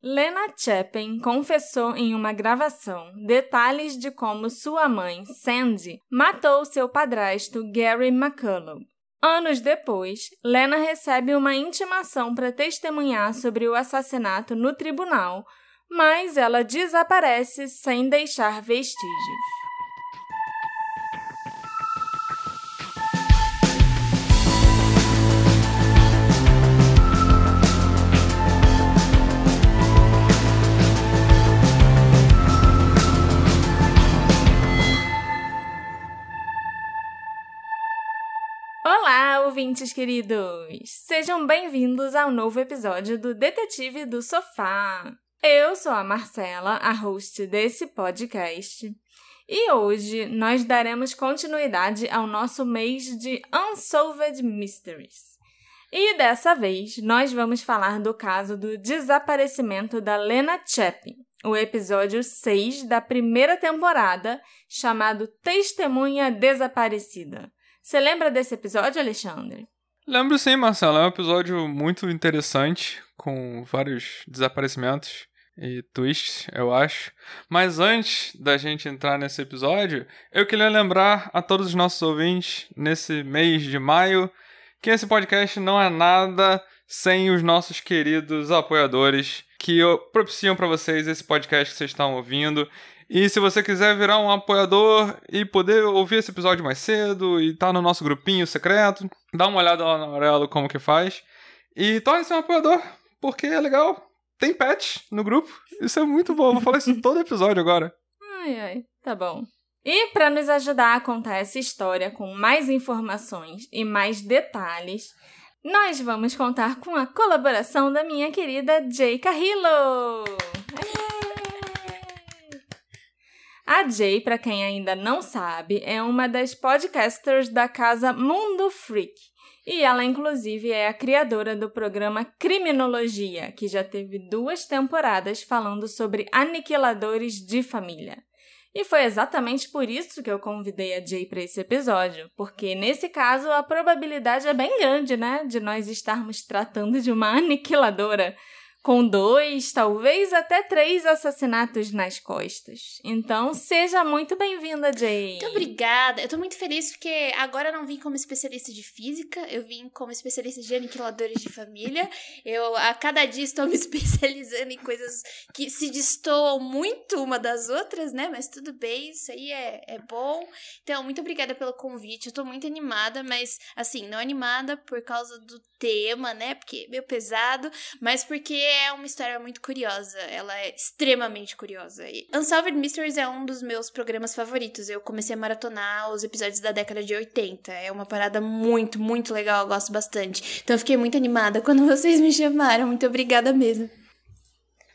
Lena Chapin confessou em uma gravação detalhes de como sua mãe, Sandy, matou seu padrasto Gary McCullough. Anos depois, Lena recebe uma intimação para testemunhar sobre o assassinato no tribunal, mas ela desaparece sem deixar vestígios. Ouvintes queridos! Sejam bem-vindos ao novo episódio do Detetive do Sofá. Eu sou a Marcela, a host desse podcast, e hoje nós daremos continuidade ao nosso mês de Unsolved Mysteries. E dessa vez nós vamos falar do caso do desaparecimento da Lena Chapin, o episódio 6 da primeira temporada, chamado Testemunha Desaparecida. Você lembra desse episódio, Alexandre? Lembro sim, Marcelo. É um episódio muito interessante, com vários desaparecimentos e twists, eu acho. Mas antes da gente entrar nesse episódio, eu queria lembrar a todos os nossos ouvintes, nesse mês de maio, que esse podcast não é nada sem os nossos queridos apoiadores que propiciam para vocês esse podcast que vocês estão ouvindo. E se você quiser virar um apoiador e poder ouvir esse episódio mais cedo e estar tá no nosso grupinho secreto, dá uma olhada lá na Aurelo como que faz. E torne-se um apoiador, porque é legal. Tem pet no grupo. Isso é muito bom. Vou falar isso todo episódio agora. Ai, ai. Tá bom. E para nos ajudar a contar essa história com mais informações e mais detalhes, nós vamos contar com a colaboração da minha querida Jay Carrillo. A Jay, para quem ainda não sabe, é uma das podcasters da casa Mundo Freak. E ela, inclusive, é a criadora do programa Criminologia, que já teve duas temporadas falando sobre aniquiladores de família. E foi exatamente por isso que eu convidei a Jay para esse episódio, porque nesse caso a probabilidade é bem grande, né, de nós estarmos tratando de uma aniquiladora com dois, talvez até três assassinatos nas costas. Então, seja muito bem-vinda, Jay. Muito obrigada. Eu tô muito feliz porque agora eu não vim como especialista de física, eu vim como especialista de aniquiladores de família. Eu, a cada dia, estou me especializando em coisas que se destoam muito uma das outras, né? Mas tudo bem, isso aí é, é bom. Então, muito obrigada pelo convite. Eu tô muito animada, mas, assim, não animada por causa do tema, né? Porque é meio pesado, mas porque é uma história muito curiosa. Ela é extremamente curiosa. E Unsolved Mysteries é um dos meus programas favoritos. Eu comecei a maratonar os episódios da década de 80. É uma parada muito, muito legal. Eu gosto bastante. Então eu fiquei muito animada quando vocês me chamaram. Muito obrigada mesmo.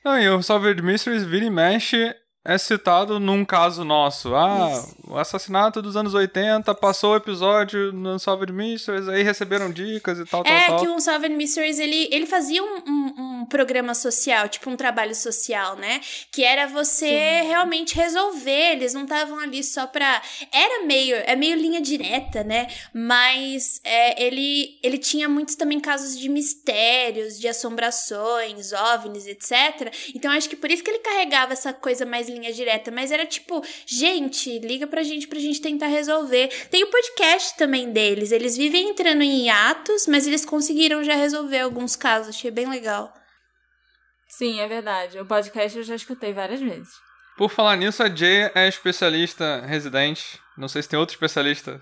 Não, e o Unsolved Mysteries vira e mexe é citado num caso nosso. Ah, Isso. o assassinato dos anos 80, passou o episódio no Unsolved Mysteries, aí receberam dicas e tal, é, tal, tal. É que o Unsolved Mysteries, ele, ele fazia um, um, um, programa social, tipo um trabalho social, né? Que era você Sim. realmente resolver, eles não estavam ali só pra... Era meio, é meio linha direta, né? Mas é, ele, ele tinha muitos também casos de mistérios, de assombrações, OVNIs, etc. Então acho que por isso que ele carregava essa coisa mais linha direta, mas era tipo, gente, liga pra gente pra gente tentar resolver. Tem o podcast também deles, eles vivem entrando em hiatos, mas eles conseguiram já resolver alguns casos, achei bem legal. Sim, é verdade. O podcast eu já escutei várias vezes. Por falar nisso, a Jay é especialista residente. Não sei se tem outro especialista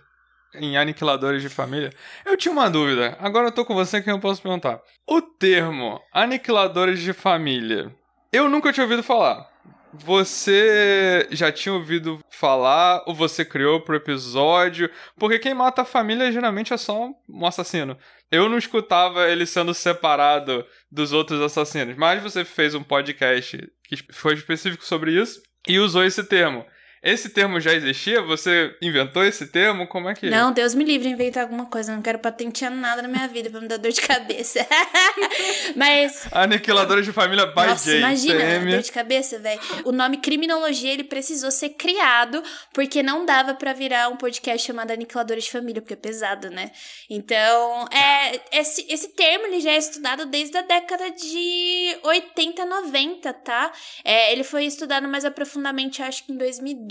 em aniquiladores de família. Eu tinha uma dúvida. Agora eu tô com você que eu posso perguntar. O termo aniquiladores de família, eu nunca tinha ouvido falar. Você já tinha ouvido falar ou você criou pro episódio? Porque quem mata a família geralmente é só um assassino. Eu não escutava ele sendo separado dos outros assassinos, mas você fez um podcast que foi específico sobre isso e usou esse termo. Esse termo já existia? Você inventou esse termo? Como é que. Não, Deus me livre de inventar alguma coisa. Eu não quero patentear nada na minha vida pra me dar dor de cabeça. Mas. Aniquiladora de família by Nossa, J. imagina, TM. dor de cabeça, velho. O nome criminologia, ele precisou ser criado porque não dava pra virar um podcast chamado Aniquiladores de Família, porque é pesado, né? Então, é, esse, esse termo ele já é estudado desde a década de 80, 90, tá? É, ele foi estudado mais aprofundadamente, acho que em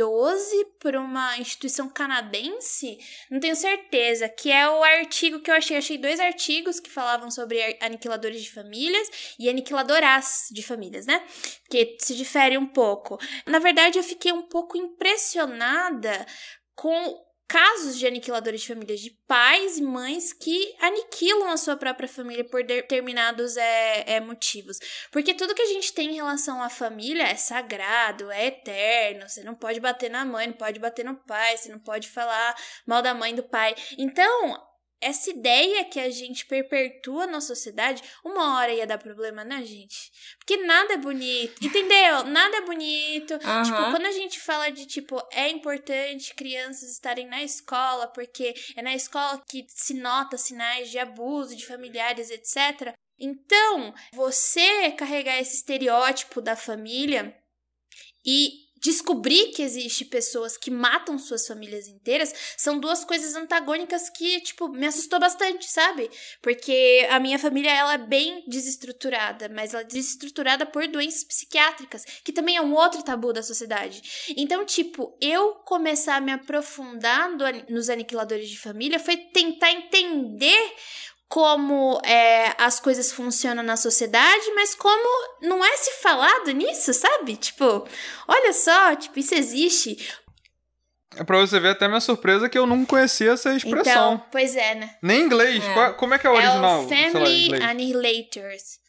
2012, por uma instituição canadense, não tenho certeza, que é o artigo que eu achei. Eu achei dois artigos que falavam sobre aniquiladores de famílias e aniquiladoras de famílias, né? Que se difere um pouco. Na verdade, eu fiquei um pouco impressionada com casos de aniquiladores de famílias de pais e mães que aniquilam a sua própria família por determinados é, é, motivos. Porque tudo que a gente tem em relação à família é sagrado, é eterno. Você não pode bater na mãe, não pode bater no pai, você não pode falar mal da mãe do pai. Então, essa ideia que a gente perpetua na sociedade, uma hora ia dar problema, né, gente? Porque nada é bonito, entendeu? Nada é bonito. Aham. Tipo, quando a gente fala de, tipo, é importante crianças estarem na escola, porque é na escola que se nota sinais de abuso de familiares, etc. Então, você carregar esse estereótipo da família e descobrir que existe pessoas que matam suas famílias inteiras são duas coisas antagônicas que, tipo, me assustou bastante, sabe? Porque a minha família, ela é bem desestruturada, mas ela é desestruturada por doenças psiquiátricas, que também é um outro tabu da sociedade. Então, tipo, eu começar a me aprofundar no- nos aniquiladores de família foi tentar entender como é, as coisas funcionam na sociedade, mas como não é se falado nisso, sabe? Tipo, olha só, tipo, isso existe. É pra você ver até minha surpresa que eu não conhecia essa expressão. Então, pois é, né? Nem em inglês. É. Qual- como é que é o original? É o Family? Annihilators.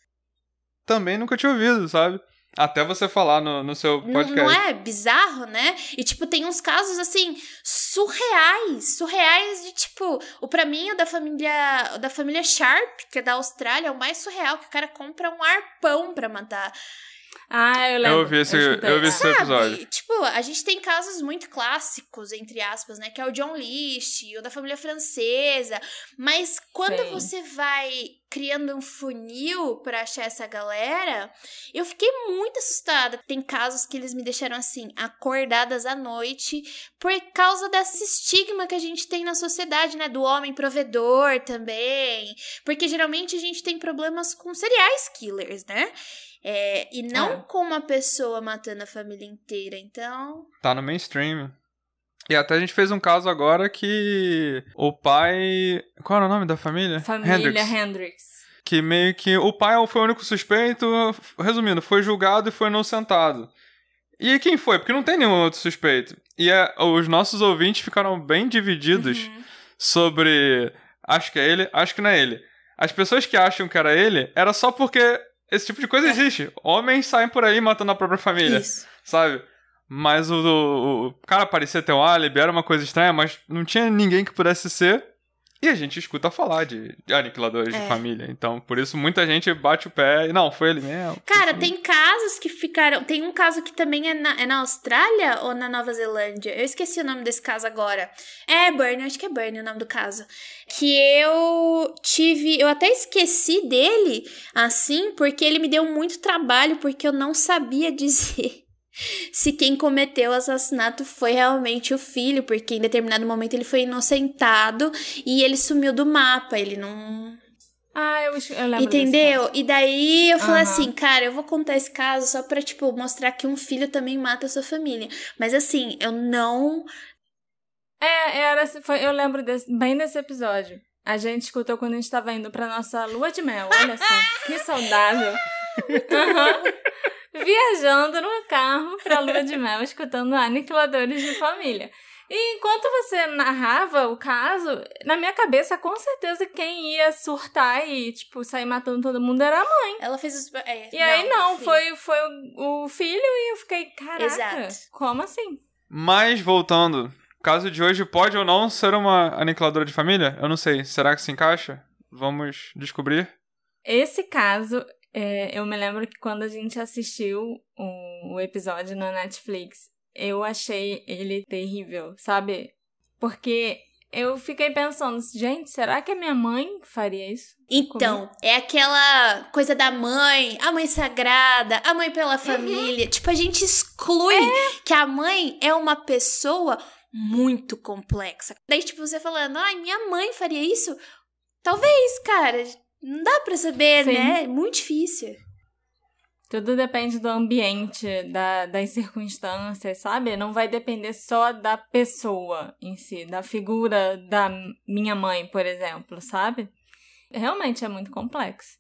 Também nunca tinha ouvido, sabe? Até você falar no, no seu Não, podcast. não é bizarro, né? E, tipo, tem uns casos, assim, surreais. Surreais de, tipo... O, pra mim, o da família, o da família Sharp, que é da Austrália, é o mais surreal. Que o cara compra um arpão pra matar. Ah, eu lembro. Eu ouvi esse, eu, ouvi esse episódio. Tipo, a gente tem casos muito clássicos, entre aspas, né? Que é o John List, o da família francesa. Mas quando Sim. você vai criando um funil pra achar essa galera, eu fiquei muito assustada. Tem casos que eles me deixaram assim, acordadas à noite, por causa desse estigma que a gente tem na sociedade, né? Do homem provedor também. Porque geralmente a gente tem problemas com serial killers, né? É, e não É. com uma pessoa matando a família inteira. Então, Tá no mainstream. E até a gente fez um caso agora que o pai. Qual era o nome da família? Família Hendrix. Hendrix. Que meio que. O pai foi o único suspeito. Resumindo, foi julgado e foi inocentado. E quem foi? Porque não tem nenhum outro suspeito. E é, os nossos ouvintes ficaram bem divididos Uhum. sobre. Acho que é ele, acho que não é ele. As pessoas que acham que era ele, era só porque esse tipo de coisa existe. Homens saem por aí matando a própria família isso. sabe? Mas o, o, o cara parecia ter um álibi, era uma coisa estranha, mas não tinha ninguém que pudesse ser. E a gente escuta falar de, de aniquiladores É. de família. Então, por isso, muita gente bate o pé e não, foi ele mesmo. Cara, tem casos que ficaram. Tem um caso que também é na, é na Austrália ou na Nova Zelândia? Eu esqueci o nome desse caso agora. É Bernie, acho que é Bernie o nome do caso. Que eu tive. Eu até esqueci dele, assim, porque ele me deu muito trabalho, porque eu não sabia dizer. Se quem cometeu o assassinato foi realmente o filho, porque em determinado momento ele foi inocentado e ele sumiu do mapa, ele não, Ah, eu, eu lembro Entendeu? E daí eu falei Aham. assim, cara, eu vou contar esse caso só pra, tipo, mostrar que um filho também mata a sua família. Mas assim, eu não. É, era, foi, eu lembro desse- bem desse episódio. A gente escutou quando a gente tava indo pra nossa lua de mel. Olha só, que saudável. Aham. Viajando no carro pra lua de mel, escutando Aniquiladores de Família. E enquanto você narrava o caso, na minha cabeça, com certeza quem ia surtar e, tipo, sair matando todo mundo era a mãe. Ela fez os. É, E aí não, filho. foi, foi o, o filho e eu fiquei, caraca, Exato. como assim? Mas, voltando, o caso de hoje pode ou não ser uma aniquiladora de família? Eu não sei. Será que se encaixa? Vamos descobrir. Esse caso, é, eu me lembro que quando a gente assistiu o, o episódio na Netflix, eu achei ele terrível, sabe? Porque eu fiquei pensando, gente, será que a minha mãe faria isso? Então, é aquela coisa da mãe, a mãe sagrada, a mãe pela uhum. família. Uhum. Tipo, a gente exclui é. que a mãe é uma pessoa muito complexa. Daí, tipo, você falando, ai, minha mãe faria isso? Talvez, cara. Não dá pra saber, Sim. né? É muito difícil. Tudo depende do ambiente, da, das circunstâncias, sabe? Não vai depender só da pessoa em si, da figura da minha mãe, por exemplo, sabe? Realmente é muito complexo.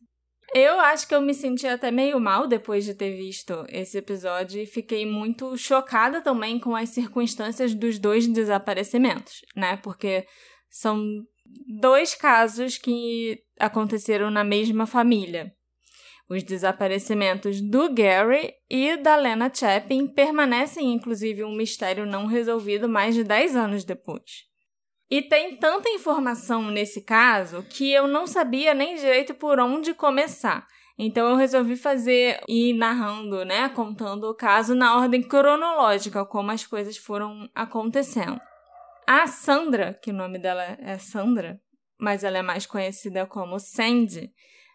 Eu acho que eu me senti até meio mal depois de ter visto esse episódio e fiquei muito chocada também com as circunstâncias dos dois desaparecimentos, né? Porque são dois casos que aconteceram na mesma família. Os desaparecimentos do Gary e da Lena Chapin permanecem, inclusive, um mistério não resolvido mais de 10 anos depois. E tem tanta informação nesse caso que eu não sabia nem direito por onde começar. Então eu resolvi fazer e narrando, né, contando o caso na ordem cronológica, como as coisas foram acontecendo. A Sandra, que o nome dela é Sandra, mas ela é mais conhecida como Sandy,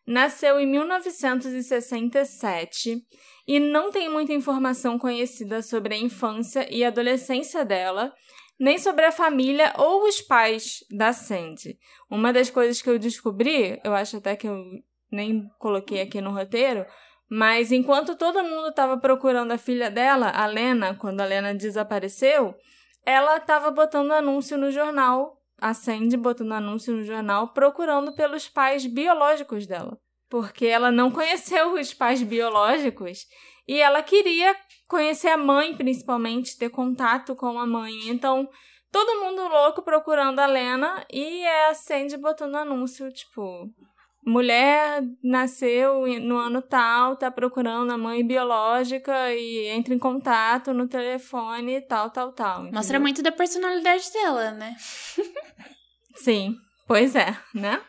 nasceu em 1967 e não tem muita informação conhecida sobre a infância e adolescência dela, nem sobre a família ou os pais da Sandy. Uma das coisas que eu descobri, eu acho até que eu nem coloquei aqui no roteiro, mas enquanto todo mundo estava procurando a filha dela, a Lena, quando a Lena desapareceu, ela estava botando anúncio no jornal a Sandy botando anúncio no jornal procurando pelos pais biológicos dela. Porque ela não conheceu os pais biológicos e ela queria conhecer a mãe, principalmente, ter contato com a mãe. Então, todo mundo louco procurando a Lena e é a Sandy botando anúncio, tipo, mulher nasceu no ano tal, tá procurando a mãe biológica e entra em contato no telefone tal, tal, tal. Entendeu? Mostra muito da personalidade dela, né? Sim, pois é, né?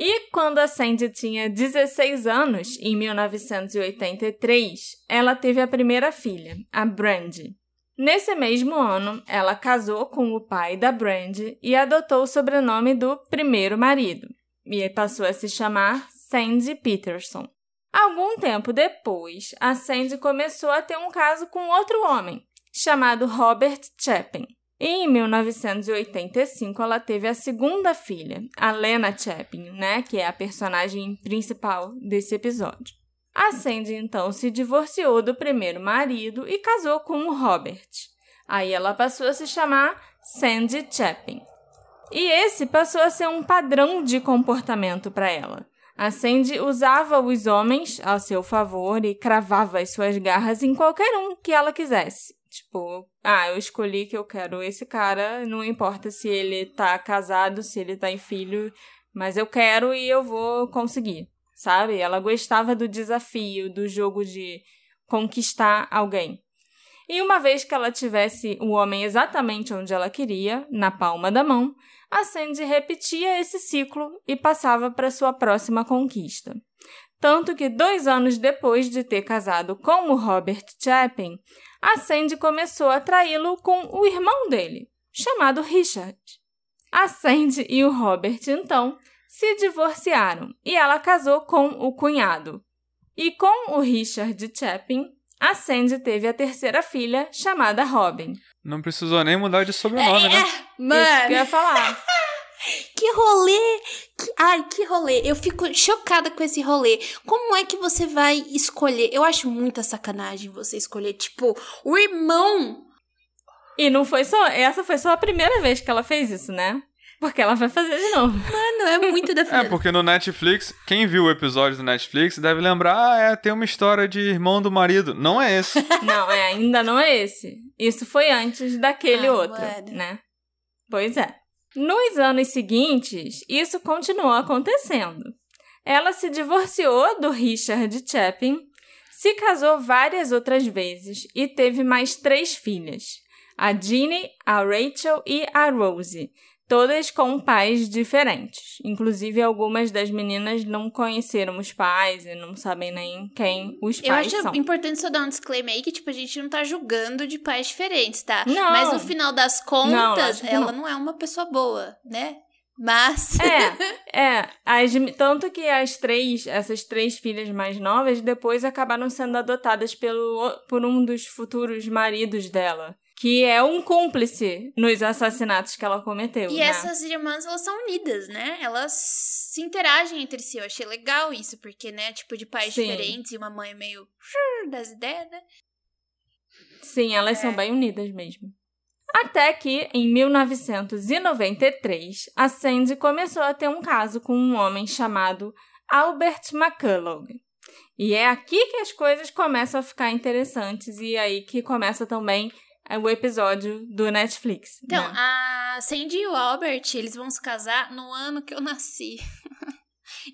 E quando a Sandy tinha 16 anos, em 1983, ela teve a primeira filha, a Brandy. Nesse mesmo ano, ela casou com o pai da Brandy e adotou o sobrenome do primeiro marido e passou a se chamar Sandy Peterson. Algum tempo depois, a Sandy começou a ter um caso com outro homem, chamado Robert Chapin. E em 1985, ela teve a segunda filha, a Lena Chapin, né, que é a personagem principal desse episódio. A Sandy então se divorciou do primeiro marido e casou com o Robert. Aí ela passou a se chamar Sandy Chapin. E esse passou a ser um padrão de comportamento para ela. A Sandy usava os homens a seu favor e cravava as suas garras em qualquer um que ela quisesse. Tipo, ah, eu escolhi que eu quero esse cara, não importa se ele tá casado, se ele tá em filho, mas eu quero e eu vou conseguir, sabe? Ela gostava do desafio, do jogo de conquistar alguém. E uma vez que ela tivesse o homem exatamente onde ela queria, na palma da mão, a Sandy repetia esse ciclo e passava para sua próxima conquista. Tanto que dois anos depois de ter casado com o Robert Chapin, a Sandy começou a traí-lo com o irmão dele, chamado Richard. A Sandy e o Robert, então, se divorciaram e ela casou com o cunhado. E com o Richard Chapin, a Sandy teve a terceira filha, chamada Robin. Não precisou nem mudar de sobrenome, né? é, né? Mano. Isso que eu ia falar. que rolê! Que, ai, que rolê! Eu fico chocada com esse rolê. Como é que você vai escolher? Eu acho muita sacanagem você escolher, tipo, o irmão. E não foi só. Essa foi só a primeira vez que ela fez isso, né? Porque ela vai fazer de novo. Mano, é muito da É, porque no Netflix, quem viu o episódio do Netflix deve lembrar, ah, é, tem uma história de irmão do marido. Não é esse. não, é, ainda não é esse. Isso foi antes daquele ah, outro, né? Pois é. Nos anos seguintes, isso continuou acontecendo. Ela se divorciou do Richard Chapin, se casou várias outras vezes e teve mais três filhas: a Jeannie, a Rachel e a Rosie todas com pais diferentes. Inclusive, algumas das meninas não conheceram os pais e não sabem nem quem os pais Eu acho são. importante só dar um disclaimer aí que, tipo, a gente não tá julgando de pais diferentes, tá? Não. Mas no final das contas, Não, ela não. não é uma pessoa boa, né? Mas. É, é. As, tanto que as três, essas três filhas mais novas, depois acabaram sendo adotadas pelo, por um dos futuros maridos dela. Que é um cúmplice nos assassinatos que ela cometeu. E né? essas irmãs, elas são unidas, né? Elas se interagem entre si. Eu achei legal isso, porque, né, tipo, de pais Sim. diferentes e uma mãe meio das ideias, né? Sim, elas É. são bem unidas mesmo. Até que, em 1993, a Sandy começou a ter um caso com um homem chamado Albert McCullough. E é aqui que as coisas começam a ficar interessantes e aí que começa também é, o episódio do Netflix. Então, né? a Sandy e o Albert, eles vão se casar no ano que eu nasci.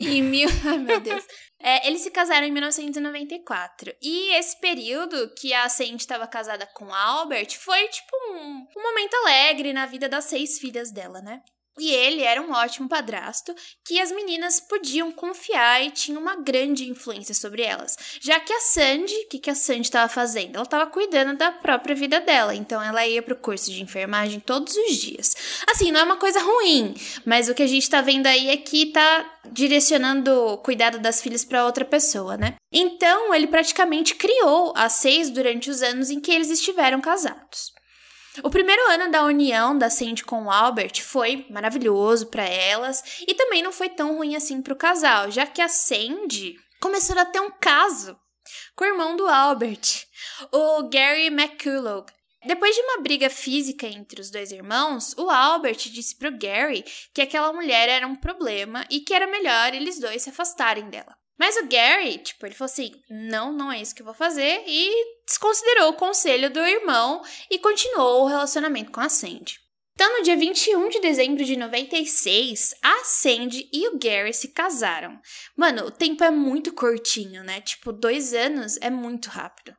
em mil... Ai, meu Deus. É, eles se casaram em 1994. E esse período que a Sandy estava casada com o Albert foi, tipo, um, um momento alegre na vida das seis filhas dela, né? E ele era um ótimo padrasto que as meninas podiam confiar e tinha uma grande influência sobre elas. Já que a Sandy, o que, que a Sandy estava fazendo? Ela estava cuidando da própria vida dela, então ela ia pro curso de enfermagem todos os dias. Assim, não é uma coisa ruim, mas o que a gente tá vendo aí é que tá direcionando o cuidado das filhas para outra pessoa, né? Então, ele praticamente criou as seis durante os anos em que eles estiveram casados. O primeiro ano da união da Sandy com o Albert foi maravilhoso para elas e também não foi tão ruim assim para o casal, já que a Sandy começou a ter um caso com o irmão do Albert, o Gary McCullough. Depois de uma briga física entre os dois irmãos, o Albert disse pro Gary que aquela mulher era um problema e que era melhor eles dois se afastarem dela. Mas o Gary, tipo, ele falou assim: não, não é isso que eu vou fazer, e desconsiderou o conselho do irmão e continuou o relacionamento com a Sandy. Então, no dia 21 de dezembro de 96, a Sandy e o Gary se casaram. Mano, o tempo é muito curtinho, né? Tipo, dois anos é muito rápido.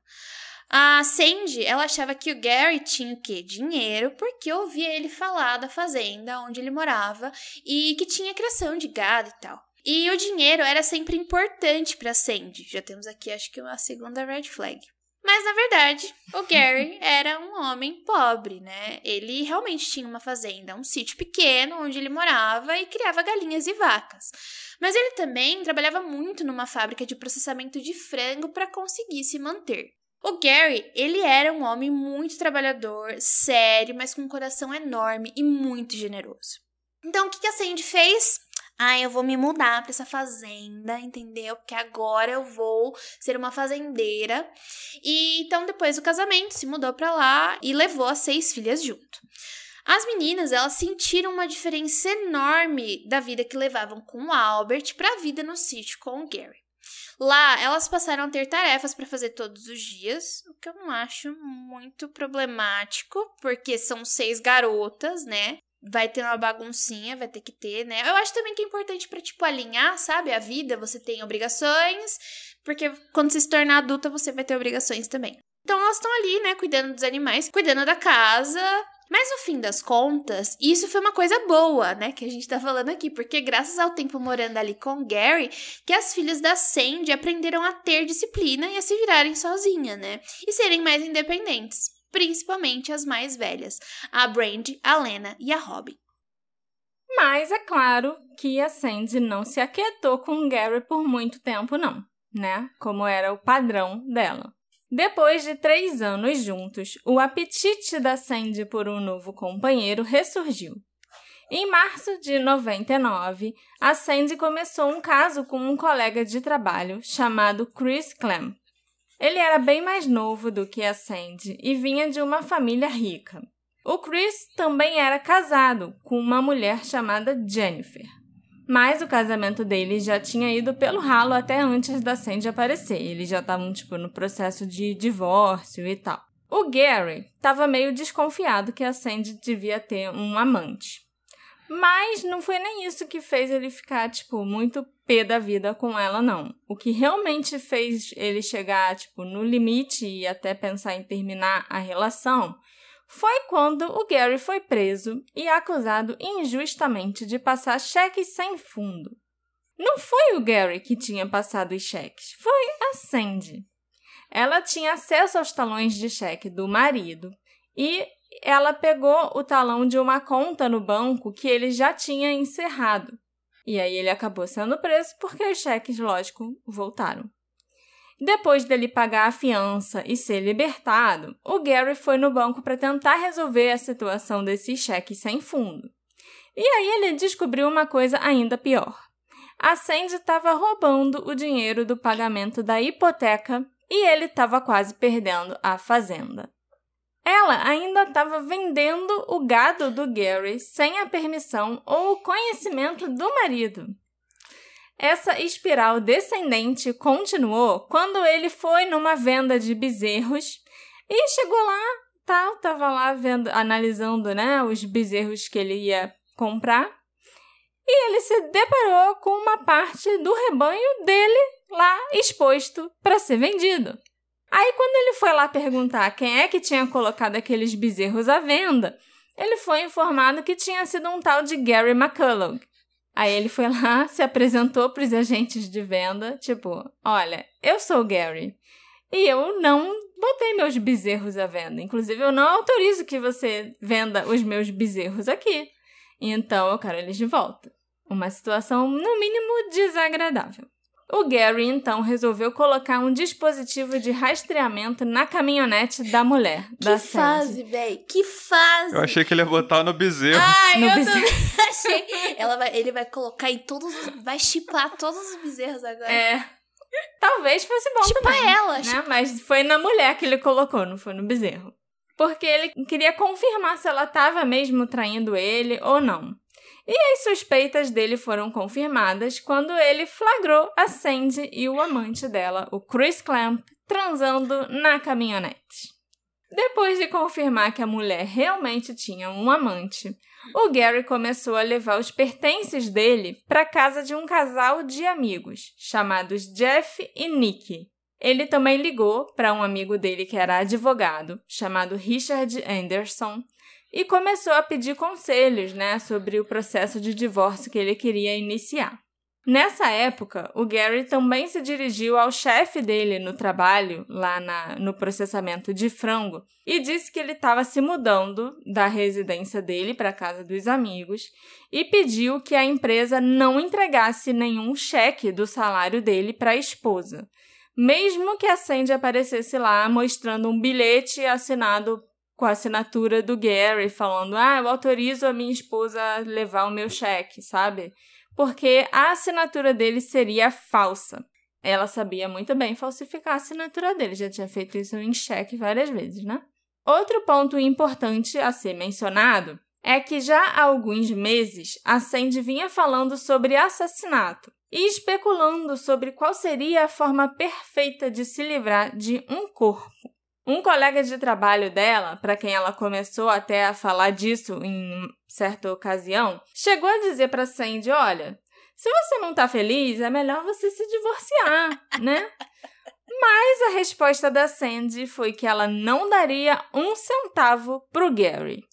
A Sandy, ela achava que o Gary tinha o quê? Dinheiro, porque ouvia ele falar da fazenda onde ele morava e que tinha criação de gado e tal. E o dinheiro era sempre importante para Sandy. Já temos aqui, acho que, uma segunda red flag. Mas na verdade, o Gary era um homem pobre, né? Ele realmente tinha uma fazenda, um sítio pequeno onde ele morava e criava galinhas e vacas. Mas ele também trabalhava muito numa fábrica de processamento de frango para conseguir se manter. O Gary, ele era um homem muito trabalhador, sério, mas com um coração enorme e muito generoso. Então, o que a Sandy fez? Ah, eu vou me mudar para essa fazenda, entendeu? Porque agora eu vou ser uma fazendeira. E então, depois do casamento, se mudou para lá e levou as seis filhas junto. As meninas, elas sentiram uma diferença enorme da vida que levavam com o Albert para a vida no sítio com o Gary. Lá, elas passaram a ter tarefas para fazer todos os dias, o que eu não acho muito problemático, porque são seis garotas, né? Vai ter uma baguncinha, vai ter que ter, né? Eu acho também que é importante para tipo alinhar, sabe, a vida, você tem obrigações, porque quando você se tornar adulta, você vai ter obrigações também. Então elas estão ali, né, cuidando dos animais, cuidando da casa, mas no fim das contas, isso foi uma coisa boa, né, que a gente tá falando aqui, porque graças ao tempo morando ali com Gary, que as filhas da Sandy aprenderam a ter disciplina e a se virarem sozinha, né, e serem mais independentes, principalmente as mais velhas, a Brandy, a Lena e a Robin. Mas é claro que a Sandy não se aquietou com o Gary por muito tempo, não, né? Como era o padrão dela. Depois de três anos juntos, o apetite da Sandy por um novo companheiro ressurgiu. Em março de 99, a Sandy começou um caso com um colega de trabalho chamado Chris Clem. Ele era bem mais novo do que a Sandy e vinha de uma família rica. O Chris também era casado com uma mulher chamada Jennifer. Mas o casamento dele já tinha ido pelo ralo até antes da Sandy aparecer. Eles já estavam, tipo, no processo de divórcio e tal. O Gary estava meio desconfiado que a Sandy devia ter um amante. Mas não foi nem isso que fez ele ficar, tipo, muito pé da vida com ela, não. O que realmente fez ele chegar, tipo, no limite e até pensar em terminar a relação foi quando o Gary foi preso e acusado injustamente de passar cheques sem fundo. Não foi o Gary que tinha passado os cheques, foi a Sandy. Ela tinha acesso aos talões de cheque do marido e ela pegou o talão de uma conta no banco que ele já tinha encerrado. E aí ele acabou sendo preso porque os cheques, lógico, voltaram. Depois dele pagar a fiança e ser libertado, o Gary foi no banco para tentar resolver a situação desses cheques sem fundo. E aí ele descobriu uma coisa ainda pior. A Sandy estava roubando o dinheiro do pagamento da hipoteca e ele estava quase perdendo a fazenda. Ela ainda estava vendendo o gado do Gary sem a permissão ou o conhecimento do marido. Essa espiral descendente continuou quando ele foi numa venda de bezerros e chegou lá, tal, tava lá vendo, analisando, né, os bezerros que ele ia comprar. E ele se deparou com uma parte do rebanho dele lá exposto para ser vendido. Aí, quando ele foi lá perguntar quem é que tinha colocado aqueles bezerros à venda, ele foi informado que tinha sido um tal de Gary McCullough. Aí ele foi lá, se apresentou para os agentes de venda, tipo, olha, eu sou o Gary e eu não botei meus bezerros à venda. Inclusive, eu não autorizo que você venda os meus bezerros aqui. Então, eu quero eles de volta. Uma situação, no mínimo, desagradável. O Gary então resolveu colocar um dispositivo de rastreamento na caminhonete da mulher. Que da fase, véi. Que fase. Eu achei que ele ia botar no bezerro. Ai, No eu bezerro. também achei. Ela vai, ele vai colocar em todos os. Vai chipar todos os bezerros agora. É. Talvez fosse bom Chipa também. ela. né? Mas foi na mulher que ele colocou, não foi no bezerro. Porque ele queria confirmar se ela estava mesmo traindo ele ou não. E as suspeitas dele foram confirmadas quando ele flagrou a Sandy e o amante dela, o Chris Clamp, transando na caminhonete. Depois de confirmar que a mulher realmente tinha um amante, o Gary começou a levar os pertences dele para casa de um casal de amigos, chamados Jeff e Nick. Ele também ligou para um amigo dele que era advogado, chamado Richard Anderson, e começou a pedir conselhos né, sobre o processo de divórcio que ele queria iniciar. Nessa época, o Gary também se dirigiu ao chefe dele no trabalho, lá na, no processamento de frango, e disse que ele estava se mudando da residência dele para a casa dos amigos e pediu que a empresa não entregasse nenhum cheque do salário dele para a esposa, mesmo que a Sandy aparecesse lá mostrando um bilhete assinado com a assinatura do Gary, falando: Ah, eu autorizo a minha esposa a levar o meu cheque, sabe? Porque a assinatura dele seria falsa. Ela sabia muito bem falsificar a assinatura dele, já tinha feito isso em cheque várias vezes, né? Outro ponto importante a ser mencionado é que já há alguns meses a Sandy vinha falando sobre assassinato e especulando sobre qual seria a forma perfeita de se livrar de um corpo. Um colega de trabalho dela, para quem ela começou até a falar disso em certa ocasião, chegou a dizer para Sandy: Olha, se você não tá feliz, é melhor você se divorciar, né? Mas a resposta da Sandy foi que ela não daria um centavo pro Gary.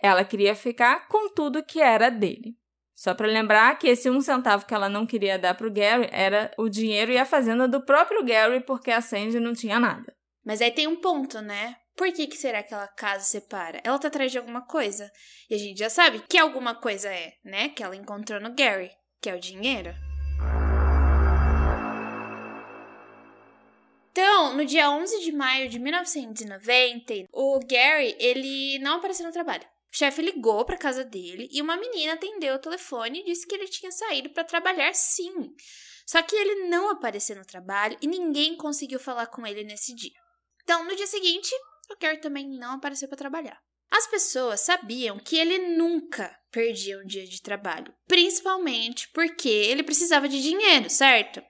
Ela queria ficar com tudo que era dele. Só para lembrar que esse um centavo que ela não queria dar pro Gary era o dinheiro e a fazenda do próprio Gary, porque a Sandy não tinha nada. Mas aí tem um ponto, né? Por que, que será que ela casa separa? Ela tá atrás de alguma coisa. E a gente já sabe que alguma coisa é, né? Que ela encontrou no Gary, que é o dinheiro. Então, no dia 11 de maio de 1990, o Gary, ele não apareceu no trabalho. O chefe ligou para casa dele e uma menina atendeu o telefone e disse que ele tinha saído para trabalhar sim. Só que ele não apareceu no trabalho e ninguém conseguiu falar com ele nesse dia. Então, no dia seguinte, o Gary também não apareceu para trabalhar. As pessoas sabiam que ele nunca perdia um dia de trabalho, principalmente porque ele precisava de dinheiro, certo?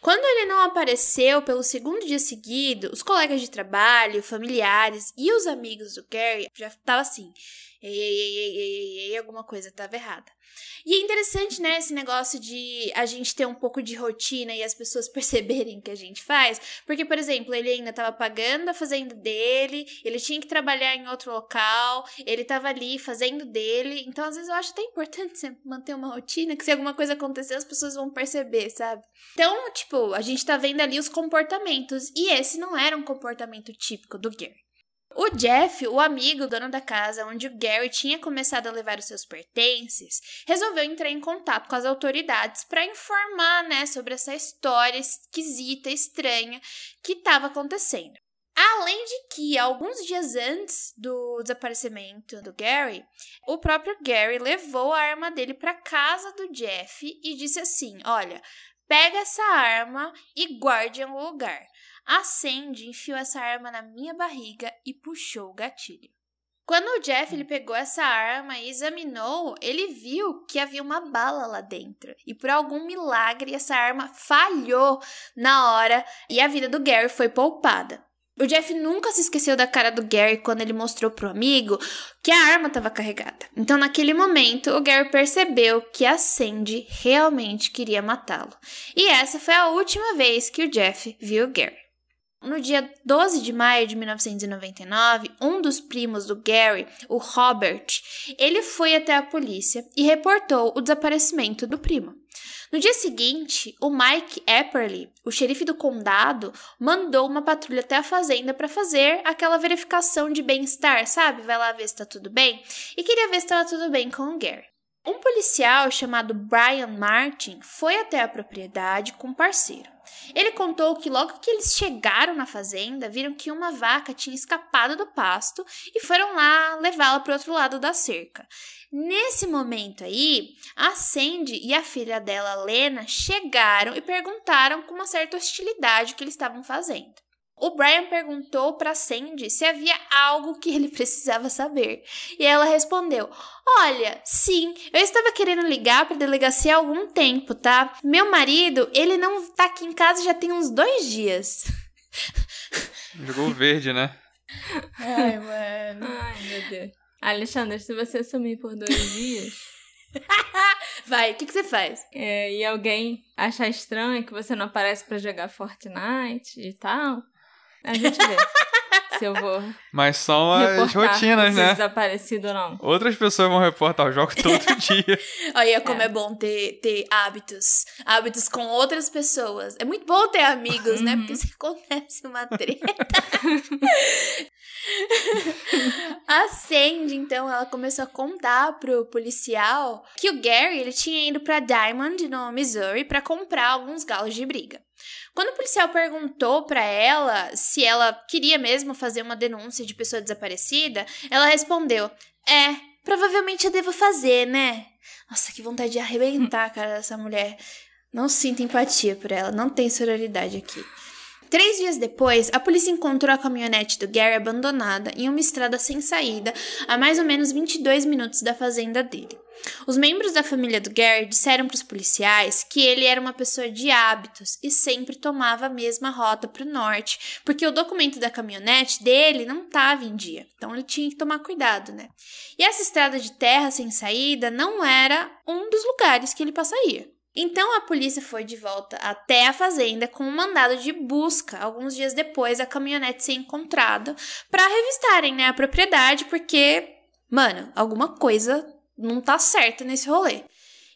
Quando ele não apareceu pelo segundo dia seguido, os colegas de trabalho, familiares e os amigos do Gary já estavam assim: ei, ei, ei, ei, ei, ei, alguma coisa estava errada. E é interessante, né, esse negócio de a gente ter um pouco de rotina e as pessoas perceberem que a gente faz. Porque, por exemplo, ele ainda estava pagando a fazenda dele, ele tinha que trabalhar em outro local, ele estava ali fazendo dele. Então, às vezes, eu acho até importante você manter uma rotina, que se alguma coisa acontecer, as pessoas vão perceber, sabe? Então, tipo, a gente tá vendo ali os comportamentos. E esse não era um comportamento típico do Gary. O Jeff, o amigo dono da casa onde o Gary tinha começado a levar os seus pertences, resolveu entrar em contato com as autoridades para informar, né, sobre essa história esquisita, estranha que estava acontecendo. Além de que, alguns dias antes do desaparecimento do Gary, o próprio Gary levou a arma dele para casa do Jeff e disse assim: Olha, pega essa arma e guarde em algum lugar. A Sandy enfiou essa arma na minha barriga e puxou o gatilho. Quando o Jeff ele pegou essa arma e examinou, ele viu que havia uma bala lá dentro. E por algum milagre, essa arma falhou na hora e a vida do Gary foi poupada. O Jeff nunca se esqueceu da cara do Gary quando ele mostrou pro amigo que a arma estava carregada. Então, naquele momento, o Gary percebeu que a Sandy realmente queria matá-lo. E essa foi a última vez que o Jeff viu o Gary. No dia 12 de maio de 1999, um dos primos do Gary, o Robert, ele foi até a polícia e reportou o desaparecimento do primo. No dia seguinte, o Mike Epperly, o xerife do condado, mandou uma patrulha até a fazenda para fazer aquela verificação de bem-estar, sabe? Vai lá ver se tá tudo bem. E queria ver se estava tudo bem com o Gary. Um policial chamado Brian Martin foi até a propriedade com um parceiro. Ele contou que logo que eles chegaram na fazenda, viram que uma vaca tinha escapado do pasto e foram lá levá-la para o outro lado da cerca. Nesse momento aí, a Sandy e a filha dela, Lena, chegaram e perguntaram com uma certa hostilidade o que eles estavam fazendo. O Brian perguntou para Sandy se havia algo que ele precisava saber. E ela respondeu: Olha, sim, eu estava querendo ligar para a delegacia há algum tempo, tá? Meu marido, ele não tá aqui em casa já tem uns dois dias. Jogou verde, né? Ai, mano. Ai, meu Deus. Alexandre, se você sumir por dois dias. Vai, o que, que você faz? É, e alguém achar estranho que você não aparece para jogar Fortnite e tal, a gente vê se eu vou. Mas são as rotinas, né? desaparecido ou não. Outras pessoas vão reportar o jogo todo dia. Olha como é. é, bom ter, ter hábitos. Hábitos com outras pessoas. É muito bom ter amigos, né? Porque se acontece uma treta. a Sandy, então, ela começou a contar pro policial que o Gary ele tinha ido para Diamond, no Missouri, para comprar alguns galos de briga. Quando o policial perguntou para ela se ela queria mesmo fazer uma denúncia de pessoa desaparecida, ela respondeu: É, provavelmente eu devo fazer, né? Nossa, que vontade de arrebentar a cara dessa mulher. Não sinto empatia por ela, não tem sororidade aqui. Três dias depois, a polícia encontrou a caminhonete do Gary abandonada em uma estrada sem saída, a mais ou menos 22 minutos da fazenda dele. Os membros da família do Gary disseram para os policiais que ele era uma pessoa de hábitos e sempre tomava a mesma rota para o norte, porque o documento da caminhonete dele não estava em dia, então ele tinha que tomar cuidado, né? E essa estrada de terra sem saída não era um dos lugares que ele passaria. Então a polícia foi de volta até a fazenda com um mandado de busca, alguns dias depois a caminhonete ser encontrada, para revistarem né, a propriedade, porque, mano, alguma coisa não tá certa nesse rolê.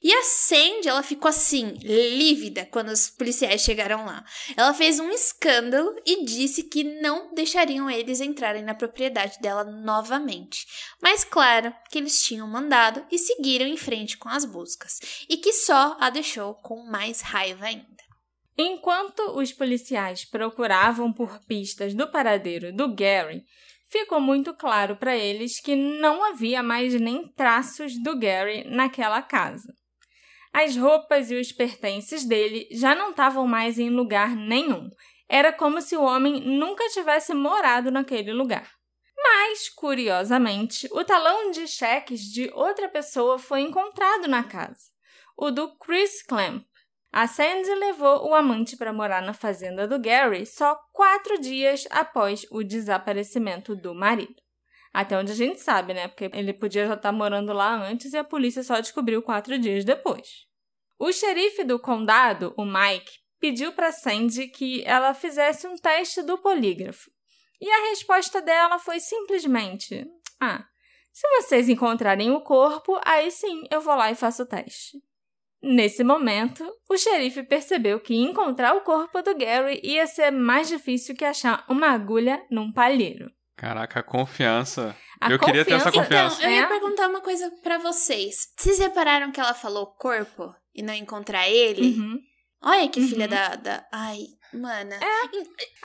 E a Sandy, ela ficou assim, lívida quando os policiais chegaram lá. Ela fez um escândalo e disse que não deixariam eles entrarem na propriedade dela novamente. Mas claro que eles tinham mandado e seguiram em frente com as buscas, e que só a deixou com mais raiva ainda. Enquanto os policiais procuravam por pistas do paradeiro do Gary, ficou muito claro para eles que não havia mais nem traços do Gary naquela casa. As roupas e os pertences dele já não estavam mais em lugar nenhum. Era como se o homem nunca tivesse morado naquele lugar. Mas, curiosamente, o talão de cheques de outra pessoa foi encontrado na casa, o do Chris Clamp. A Sandy levou o amante para morar na fazenda do Gary só quatro dias após o desaparecimento do marido. Até onde a gente sabe, né? Porque ele podia já estar tá morando lá antes e a polícia só descobriu quatro dias depois. O xerife do condado, o Mike, pediu para Sandy que ela fizesse um teste do polígrafo. E a resposta dela foi simplesmente: Ah, se vocês encontrarem o corpo, aí sim eu vou lá e faço o teste. Nesse momento, o xerife percebeu que encontrar o corpo do Gary ia ser mais difícil que achar uma agulha num palheiro. Caraca, a confiança. A eu queria ter essa confiança- confiança. Então, eu ia É? perguntar uma coisa pra vocês. Vocês repararam que ela falou corpo e não encontrar ele? Uhum. Olha que filha Uhum. da, da. Ai, mana.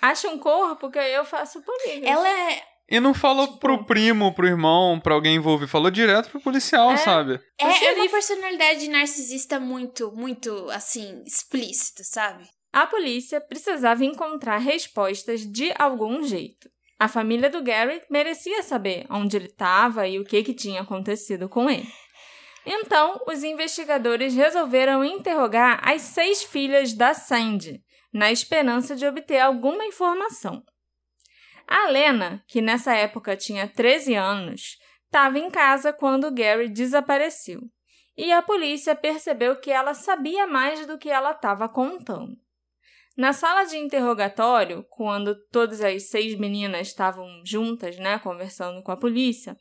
Acha um corpo que eu faço o polígrafo. Ela é. E não falou Tipo- pro primo, pro irmão, pra alguém envolvido. Falou direto pro policial, É. sabe? É, é uma personalidade narcisista muito, muito, assim, explícita, sabe? A polícia precisava encontrar respostas de algum jeito. A família do Gary merecia saber onde ele estava e o que, que tinha acontecido com ele. Então, os investigadores resolveram interrogar as seis filhas da Sandy, na esperança de obter alguma informação. A Lena, que nessa época tinha 13 anos, estava em casa quando Gary desapareceu. E a polícia percebeu que ela sabia mais do que ela estava contando. Na sala de interrogatório, quando todas as seis meninas estavam juntas, né, conversando com a polícia,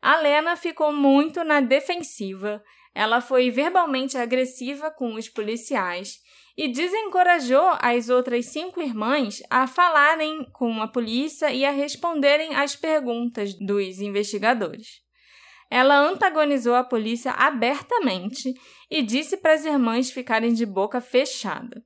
a Lena ficou muito na defensiva. Ela foi verbalmente agressiva com os policiais e desencorajou as outras cinco irmãs a falarem com a polícia e a responderem às perguntas dos investigadores. Ela antagonizou a polícia abertamente e disse para as irmãs ficarem de boca fechada.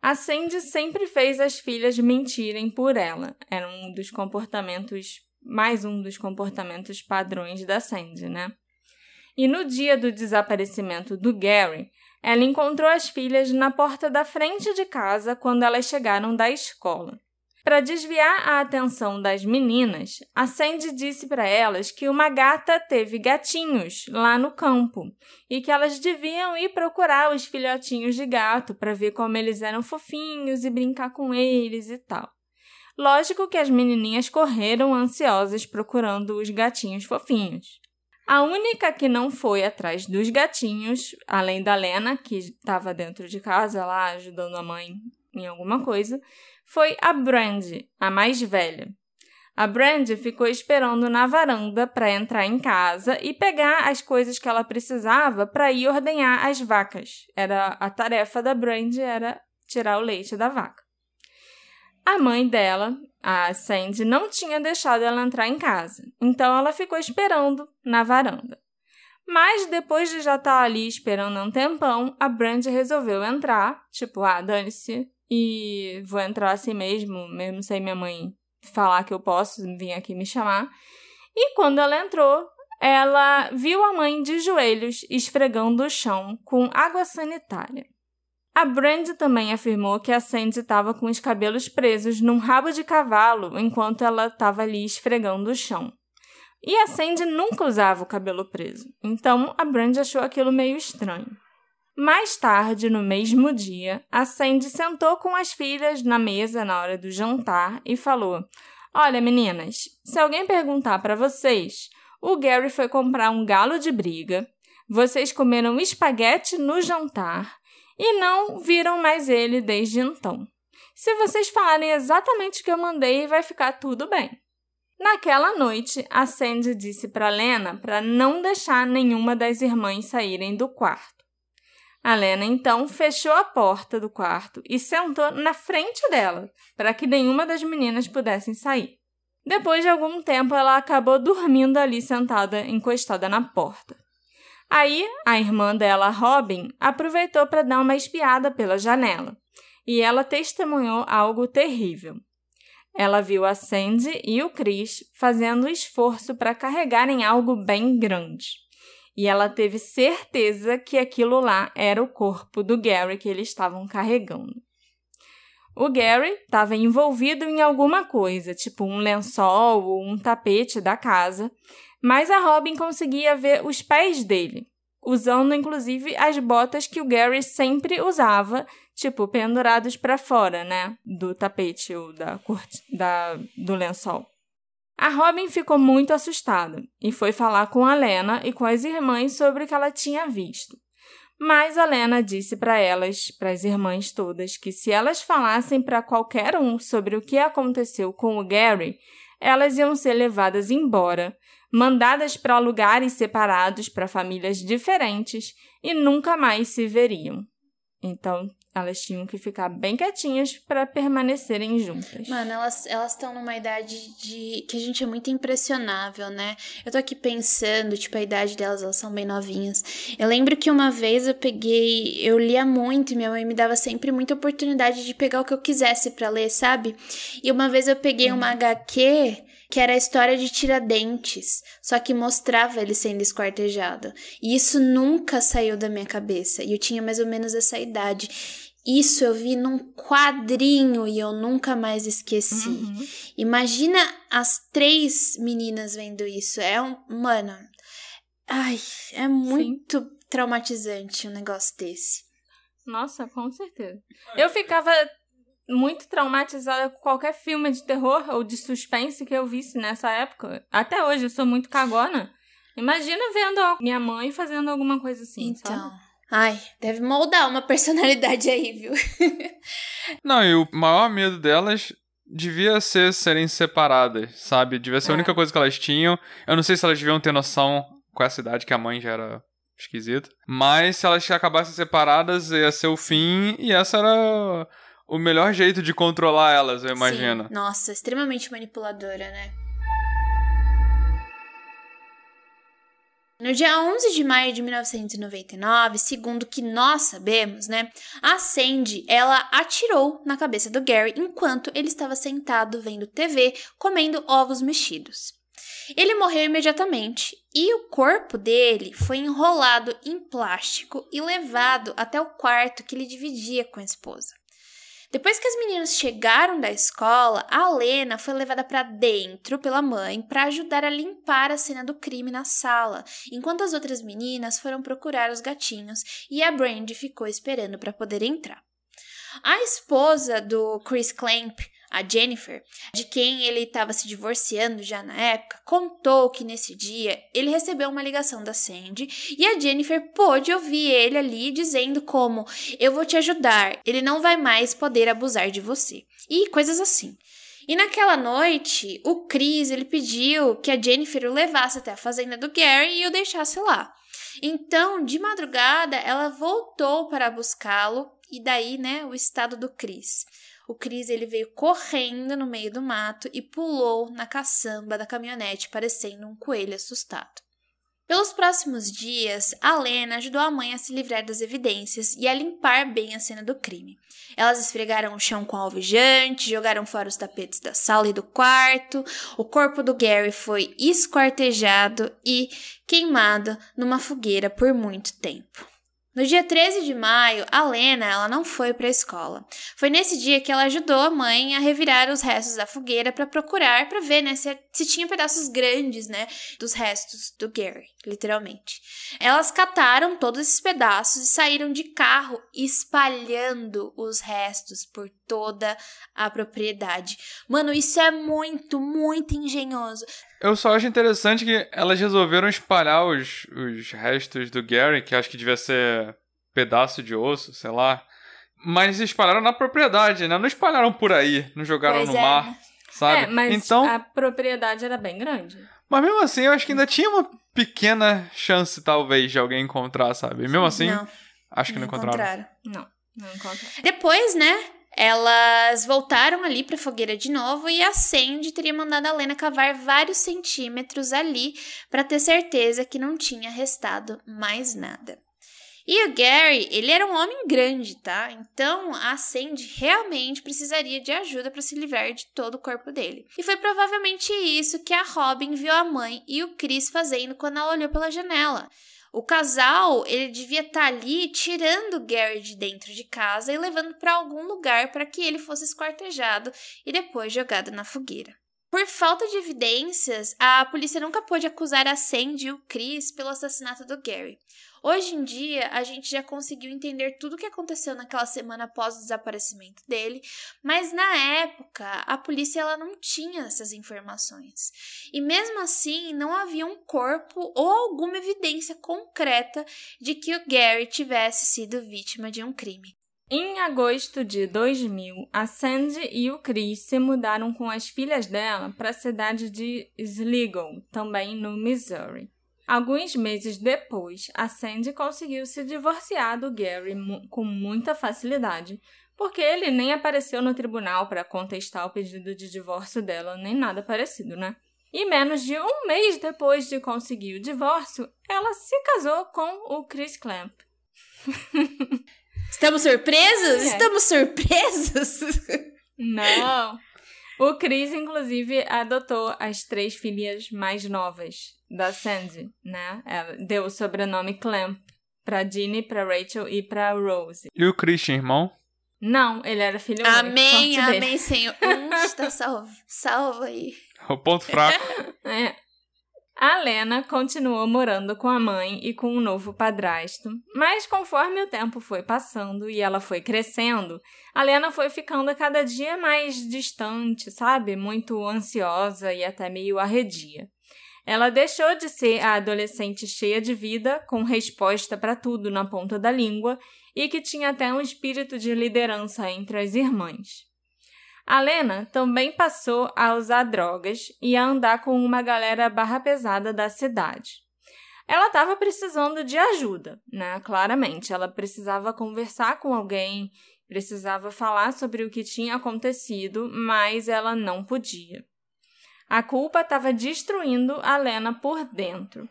A Sandy sempre fez as filhas mentirem por ela. Era um dos comportamentos, mais um dos comportamentos padrões da Sandy, né? E no dia do desaparecimento do Gary, ela encontrou as filhas na porta da frente de casa quando elas chegaram da escola. Para desviar a atenção das meninas, a Sandy disse para elas que uma gata teve gatinhos lá no campo e que elas deviam ir procurar os filhotinhos de gato para ver como eles eram fofinhos e brincar com eles e tal. Lógico que as menininhas correram ansiosas procurando os gatinhos fofinhos. A única que não foi atrás dos gatinhos, além da Lena, que estava dentro de casa lá ajudando a mãe em alguma coisa, foi a Brandy, a mais velha. A Brandy ficou esperando na varanda para entrar em casa e pegar as coisas que ela precisava para ir ordenhar as vacas. Era a tarefa da Brandy era tirar o leite da vaca. A mãe dela, a Sandy, não tinha deixado ela entrar em casa, então ela ficou esperando na varanda. Mas depois de já estar ali esperando um tempão, a Brandy resolveu entrar, tipo, ah, dane-se, e vou entrar assim mesmo, mesmo sem minha mãe falar que eu posso vir aqui me chamar. E quando ela entrou, ela viu a mãe de joelhos esfregando o chão com água sanitária. A Brandy também afirmou que a Sandy estava com os cabelos presos num rabo de cavalo enquanto ela estava ali esfregando o chão. E a Sandy nunca usava o cabelo preso, então a Brandy achou aquilo meio estranho. Mais tarde, no mesmo dia, a Sandy sentou com as filhas na mesa na hora do jantar e falou: Olha, meninas, se alguém perguntar para vocês, o Gary foi comprar um galo de briga, vocês comeram espaguete no jantar e não viram mais ele desde então. Se vocês falarem exatamente o que eu mandei, vai ficar tudo bem. Naquela noite, a Sandy disse para Lena para não deixar nenhuma das irmãs saírem do quarto. A Lena então fechou a porta do quarto e sentou na frente dela, para que nenhuma das meninas pudessem sair. Depois de algum tempo, ela acabou dormindo ali sentada, encostada na porta. Aí, a irmã dela, Robin, aproveitou para dar uma espiada pela janela, e ela testemunhou algo terrível. Ela viu a Sandy e o Chris fazendo esforço para carregarem algo bem grande. E ela teve certeza que aquilo lá era o corpo do Gary que eles estavam carregando. O Gary estava envolvido em alguma coisa, tipo um lençol ou um tapete da casa, mas a Robin conseguia ver os pés dele, usando inclusive as botas que o Gary sempre usava, tipo pendurados para fora, né, do tapete ou da, da do lençol. A Robin ficou muito assustada e foi falar com a Lena e com as irmãs sobre o que ela tinha visto. Mas a Lena disse para elas, para as irmãs todas, que se elas falassem para qualquer um sobre o que aconteceu com o Gary, elas iam ser levadas embora, mandadas para lugares separados para famílias diferentes e nunca mais se veriam. Então, elas tinham que ficar bem quietinhas para permanecerem juntas. Mano, elas elas estão numa idade de que a gente é muito impressionável, né? Eu tô aqui pensando, tipo, a idade delas, elas são bem novinhas. Eu lembro que uma vez eu peguei, eu lia muito e minha mãe me dava sempre muita oportunidade de pegar o que eu quisesse para ler, sabe? E uma vez eu peguei uma HQ que era a história de Tiradentes, só que mostrava ele sendo esquartejado. E isso nunca saiu da minha cabeça. E eu tinha mais ou menos essa idade. Isso eu vi num quadrinho e eu nunca mais esqueci. Uhum. Imagina as três meninas vendo isso. É um. Mano. Ai, é muito traumatizante um negócio desse. Nossa, com certeza. Eu ficava muito traumatizada com qualquer filme de terror ou de suspense que eu visse nessa época. Até hoje, eu sou muito cagona. Imagina vendo minha mãe fazendo alguma coisa assim, Então. sabe? Ai, deve moldar uma personalidade aí, viu? Não, e o maior medo delas devia ser serem separadas, sabe? Devia ser a É. única coisa que elas tinham. Eu não sei se elas deviam ter noção com essa idade que a mãe já era esquisita. Mas se elas acabassem separadas, ia ser o fim. E essa era o melhor jeito de controlar elas, eu imagino. Sim. Nossa, extremamente manipuladora, né? No dia 11 de maio de 1999, segundo que nós sabemos, né, a Sandy, ela atirou na cabeça do Gary enquanto ele estava sentado vendo TV, comendo ovos mexidos. Ele morreu imediatamente e o corpo dele foi enrolado em plástico e levado até o quarto que ele dividia com a esposa. Depois que as meninas chegaram da escola, a Lena foi levada para dentro pela mãe para ajudar a limpar a cena do crime na sala, enquanto as outras meninas foram procurar os gatinhos e a Brandy ficou esperando para poder entrar. A esposa do Chris Clamp, a Jennifer, de quem ele estava se divorciando já na época, contou que nesse dia ele recebeu uma ligação da Sandy e a Jennifer pôde ouvir ele ali dizendo como eu vou te ajudar, ele não vai mais poder abusar de você. E coisas assim. E naquela noite, o Chris ele pediu que a Jennifer o levasse até a fazenda do Gary e o deixasse lá. Então, de madrugada, ela voltou para buscá-lo e daí, né, o estado do Chris. O Chris ele veio correndo no meio do mato e pulou na caçamba da caminhonete, parecendo um coelho assustado. Pelos próximos dias, a Lena ajudou a mãe a se livrar das evidências e a limpar bem a cena do crime. Elas esfregaram o chão com alvejante, jogaram fora os tapetes da sala e do quarto. O corpo do Gary foi esquartejado e queimado numa fogueira por muito tempo. No dia 13 de maio, a Lena ela não foi para a escola. Foi nesse dia que ela ajudou a mãe a revirar os restos da fogueira para procurar, para ver né, se, se tinha pedaços grandes né, dos restos do Gary, literalmente. Elas cataram todos esses pedaços e saíram de carro espalhando os restos por toda a propriedade. Mano, isso é muito, muito engenhoso. Eu só acho interessante que elas resolveram espalhar os, os restos do Gary, que acho que devia ser pedaço de osso, sei lá. Mas espalharam na propriedade, né? Não espalharam por aí, não jogaram Pois no é, mar, né? sabe? É, mas então, a propriedade era bem grande. mas mesmo assim, eu acho que ainda tinha uma pequena chance, talvez, de alguém encontrar, sabe? Mesmo assim, não, acho que não encontraram. encontraram. Não, não encontra. Depois, né? Elas voltaram ali pra fogueira de novo e a Sandy teria mandado a Lena cavar vários centímetros ali para ter certeza que não tinha restado mais nada. E o Gary, ele era um homem grande, tá? Então a Sandy realmente precisaria de ajuda para se livrar de todo o corpo dele. E foi provavelmente isso que a Robin viu a mãe e o Chris fazendo quando ela olhou pela janela. O casal, ele devia estar ali tirando Gary de dentro de casa e levando para algum lugar para que ele fosse esquartejado e depois jogado na fogueira. Por falta de evidências, a polícia nunca pôde acusar a Sandy e o Chris pelo assassinato do Gary. Hoje em dia, a gente já conseguiu entender tudo o que aconteceu naquela semana após o desaparecimento dele, mas na época, a polícia ela não tinha essas informações. E mesmo assim, não havia um corpo ou alguma evidência concreta de que o Gary tivesse sido vítima de um crime. Em agosto de 2000, a Sandy e o Chris se mudaram com as filhas dela para a cidade de Sligo, também no Missouri. Alguns meses depois, a Sandy conseguiu se divorciar do Gary com muita facilidade, porque ele nem apareceu no tribunal para contestar o pedido de divórcio dela, nem nada parecido, né? E menos de um mês depois de conseguir o divórcio, ela se casou com o Chris Clamp. Estamos surpresos? É. Estamos surpresos? Não. O Chris, inclusive, adotou as três filhas mais novas da Sandy, né? Ela deu o sobrenome Clamp pra Ginny, pra Rachel e pra Rose. E o Christian, irmão? Não, ele era filho Amém, amém, Senhor. Um está salvo. Salva aí. O ponto fraco. é. A Lena continuou morando com a mãe e com o um novo padrasto, mas conforme o tempo foi passando e ela foi crescendo, a Lena foi ficando cada dia mais distante, sabe? Muito ansiosa e até meio arredia. Ela deixou de ser a adolescente cheia de vida, com resposta para tudo na ponta da língua e que tinha até um espírito de liderança entre as irmãs. A Lena também passou a usar drogas e a andar com uma galera barra pesada da cidade. Ela estava precisando de ajuda, né? Claramente, ela precisava conversar com alguém, precisava falar sobre o que tinha acontecido, mas ela não podia. A culpa estava destruindo a Lena por dentro.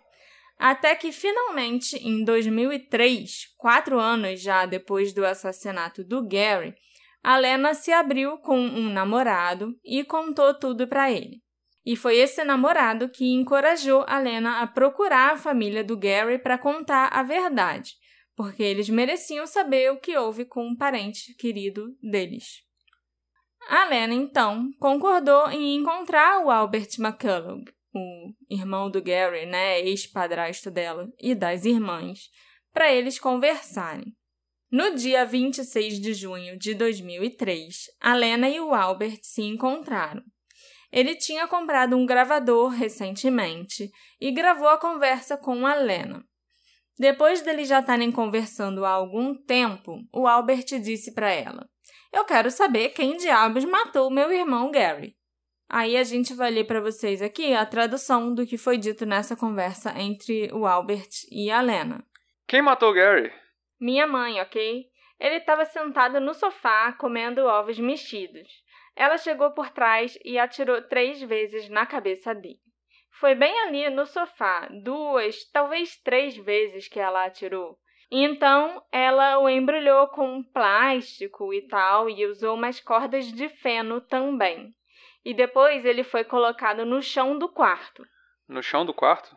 Até que finalmente, em 2003, quatro anos já depois do assassinato do Gary, a Lena se abriu com um namorado e contou tudo para ele. E foi esse namorado que encorajou a Lena a procurar a família do Gary para contar a verdade, porque eles mereciam saber o que houve com um parente querido deles. A Lena, então, concordou em encontrar o Albert McCullough, o irmão do Gary, né, ex-padrasto dela, e das irmãs, para eles conversarem. No dia 26 de junho de 2003, a Lena e o Albert se encontraram. Ele tinha comprado um gravador recentemente e gravou a conversa com a Lena. Depois deles já estarem conversando há algum tempo, o Albert disse para ela: Eu quero saber quem diabos matou meu irmão Gary. Aí a gente vai ler para vocês aqui a tradução do que foi dito nessa conversa entre o Albert e a Lena. Quem matou Gary? Minha mãe, ok? Ele estava sentado no sofá comendo ovos mexidos. Ela chegou por trás e atirou três vezes na cabeça dele. Foi bem ali no sofá, duas, talvez três vezes que ela atirou. Então ela o embrulhou com plástico e tal e usou umas cordas de feno também. E depois ele foi colocado no chão do quarto. No chão do quarto?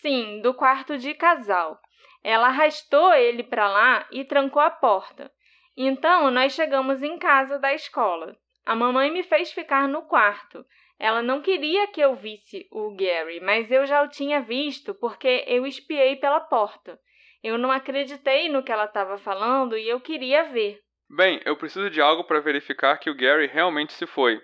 Sim, do quarto de casal. Ela arrastou ele para lá e trancou a porta. Então nós chegamos em casa da escola. A mamãe me fez ficar no quarto. Ela não queria que eu visse o Gary, mas eu já o tinha visto porque eu espiei pela porta. Eu não acreditei no que ela estava falando e eu queria ver. Bem, eu preciso de algo para verificar que o Gary realmente se foi.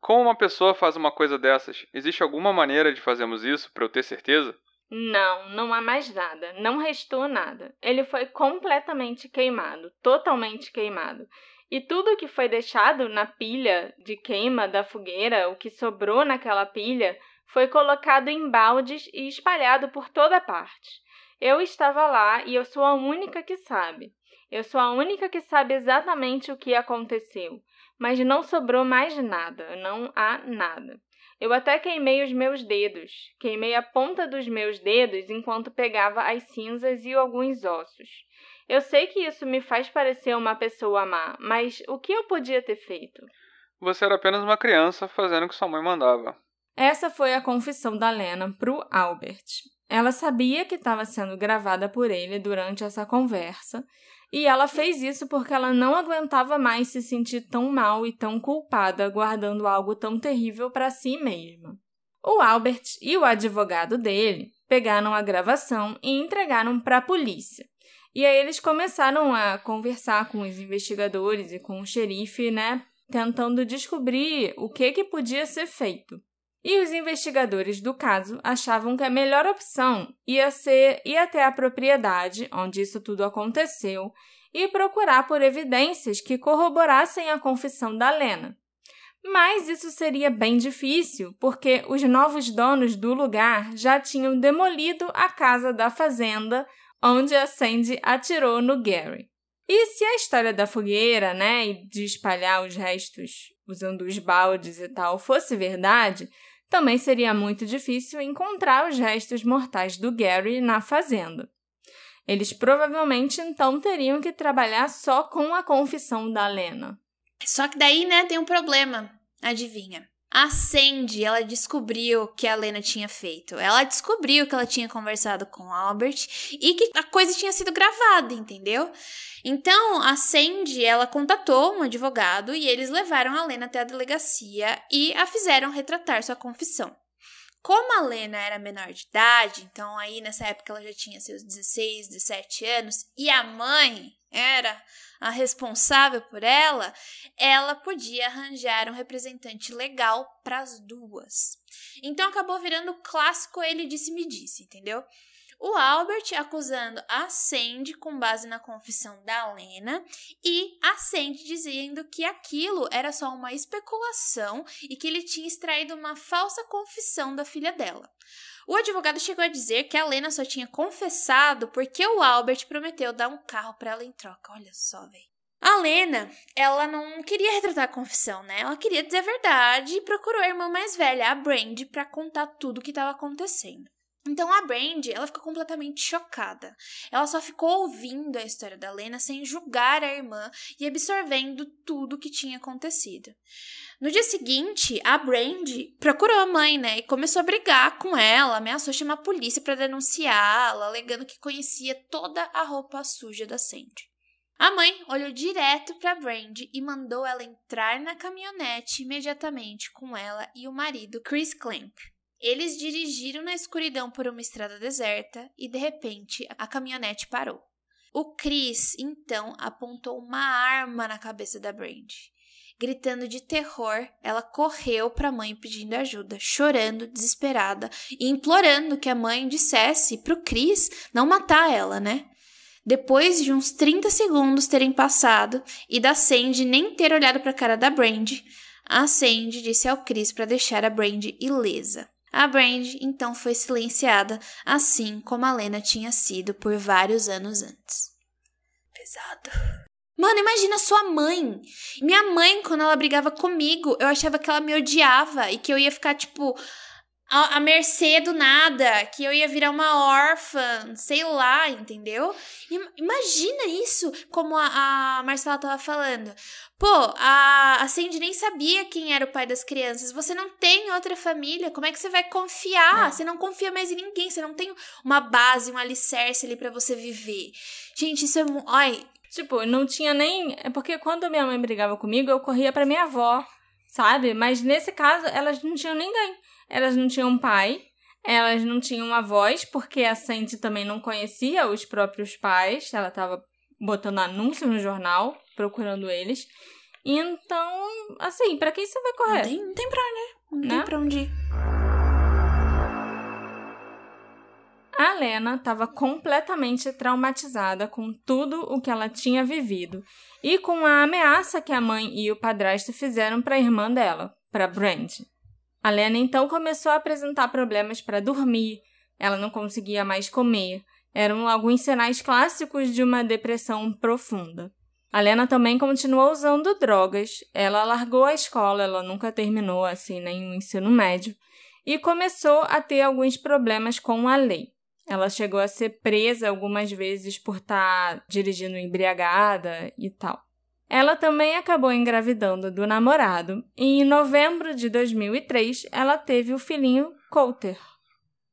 Como uma pessoa faz uma coisa dessas? Existe alguma maneira de fazermos isso para eu ter certeza? Não, não há mais nada. Não restou nada. Ele foi completamente queimado, totalmente queimado. E tudo que foi deixado na pilha de queima da fogueira, o que sobrou naquela pilha, foi colocado em baldes e espalhado por toda parte. Eu estava lá e eu sou a única que sabe. Eu sou a única que sabe exatamente o que aconteceu. Mas não sobrou mais nada, não há nada. Eu até queimei os meus dedos, queimei a ponta dos meus dedos enquanto pegava as cinzas e alguns ossos. Eu sei que isso me faz parecer uma pessoa má, mas o que eu podia ter feito? Você era apenas uma criança fazendo o que sua mãe mandava. Essa foi a confissão da Lena pro Albert. Ela sabia que estava sendo gravada por ele durante essa conversa E ela fez isso porque ela não aguentava mais se sentir tão mal e tão culpada guardando algo tão terrível para si mesma. O Albert e o advogado dele pegaram a gravação e entregaram para a polícia. E aí eles começaram a conversar com os investigadores e com o xerife, né, tentando descobrir o que que podia ser feito. E os investigadores do caso achavam que a melhor opção ia ser ir até a propriedade onde isso tudo aconteceu e procurar por evidências que corroborassem a confissão da Lena. Mas isso seria bem difícil, porque os novos donos do lugar já tinham demolido a casa da fazenda onde a Sandy atirou no Gary. E se a história da fogueira, né, e de espalhar os restos usando os baldes e tal fosse verdade, também seria muito difícil encontrar os restos mortais do Gary na fazenda. Eles provavelmente então teriam que trabalhar só com a confissão da Lena. Só que daí, né, tem um problema. Adivinha? A Sandy, ela descobriu que a Lena tinha feito. Ela descobriu que ela tinha conversado com o Albert e que a coisa tinha sido gravada, entendeu? Então, a Sandy, ela contatou um advogado e eles levaram a Lena até a delegacia e a fizeram retratar sua confissão. Como a Lena era menor de idade, então aí nessa época ela já tinha seus 16, 17 anos, e a mãe era a responsável por ela, ela podia arranjar um representante legal para as duas. Então acabou virando clássico ele disse-me disse, entendeu? O Albert acusando a Sandy com base na confissão da Lena e a Sandy dizendo que aquilo era só uma especulação e que ele tinha extraído uma falsa confissão da filha dela. O advogado chegou a dizer que a Lena só tinha confessado porque o Albert prometeu dar um carro para ela em troca. Olha só, velho. A Lena, ela não queria retratar a confissão, né? Ela queria dizer a verdade e procurou a irmã mais velha, a Brandy, para contar tudo o que estava acontecendo. Então a Brandy, ela ficou completamente chocada. Ela só ficou ouvindo a história da Lena sem julgar a irmã e absorvendo tudo o que tinha acontecido. No dia seguinte, a Brandy procurou a mãe, né, e começou a brigar com ela, ameaçou chamar a polícia para denunciá-la, alegando que conhecia toda a roupa suja da Sandy. A mãe olhou direto para Brandy e mandou ela entrar na caminhonete imediatamente com ela e o marido Chris Clamp. Eles dirigiram na escuridão por uma estrada deserta e de repente a caminhonete parou. O Chris então apontou uma arma na cabeça da Brandy. Gritando de terror, ela correu para a mãe pedindo ajuda, chorando, desesperada e implorando que a mãe dissesse para o Chris não matar ela, né? Depois de uns 30 segundos terem passado e da Sandy nem ter olhado para a cara da Brandy, a Sandy disse ao Chris para deixar a Brandy ilesa. A Brand então foi silenciada, assim como a Lena tinha sido por vários anos antes. Pesado. Mano, imagina sua mãe. Minha mãe, quando ela brigava comigo, eu achava que ela me odiava e que eu ia ficar, tipo, à, mercê do nada, que eu ia virar uma órfã, sei lá, entendeu? Imagina isso, como a, a Marcela tava falando. Pô, a, a Sandy nem sabia quem era o pai das crianças. Você não tem outra família. Como é que você vai confiar? Você não confia mais em ninguém. Você não tem uma base, um alicerce ali para você viver. Gente, isso é. Ai. Tipo, não tinha nem. É porque quando minha mãe brigava comigo, eu corria para minha avó, sabe? Mas nesse caso, elas não tinham ninguém elas não tinham pai, elas não tinham avós, porque a Sandy também não conhecia os próprios pais, ela estava botando anúncio no jornal, procurando eles. Então, assim, para quem você vai correr? Não tem, não tem pra onde, né? não né? tem pra onde ir. A Lena estava completamente traumatizada com tudo o que ela tinha vivido e com a ameaça que a mãe e o padrasto fizeram para a irmã dela, para Brand. A Lena então começou a apresentar problemas para dormir, ela não conseguia mais comer. Eram alguns sinais clássicos de uma depressão profunda. A Lena também continuou usando drogas. Ela largou a escola, ela nunca terminou assim nem o ensino médio e começou a ter alguns problemas com a lei. Ela chegou a ser presa algumas vezes por estar tá dirigindo embriagada e tal. Ela também acabou engravidando do namorado e em novembro de 2003 ela teve o filhinho Coulter.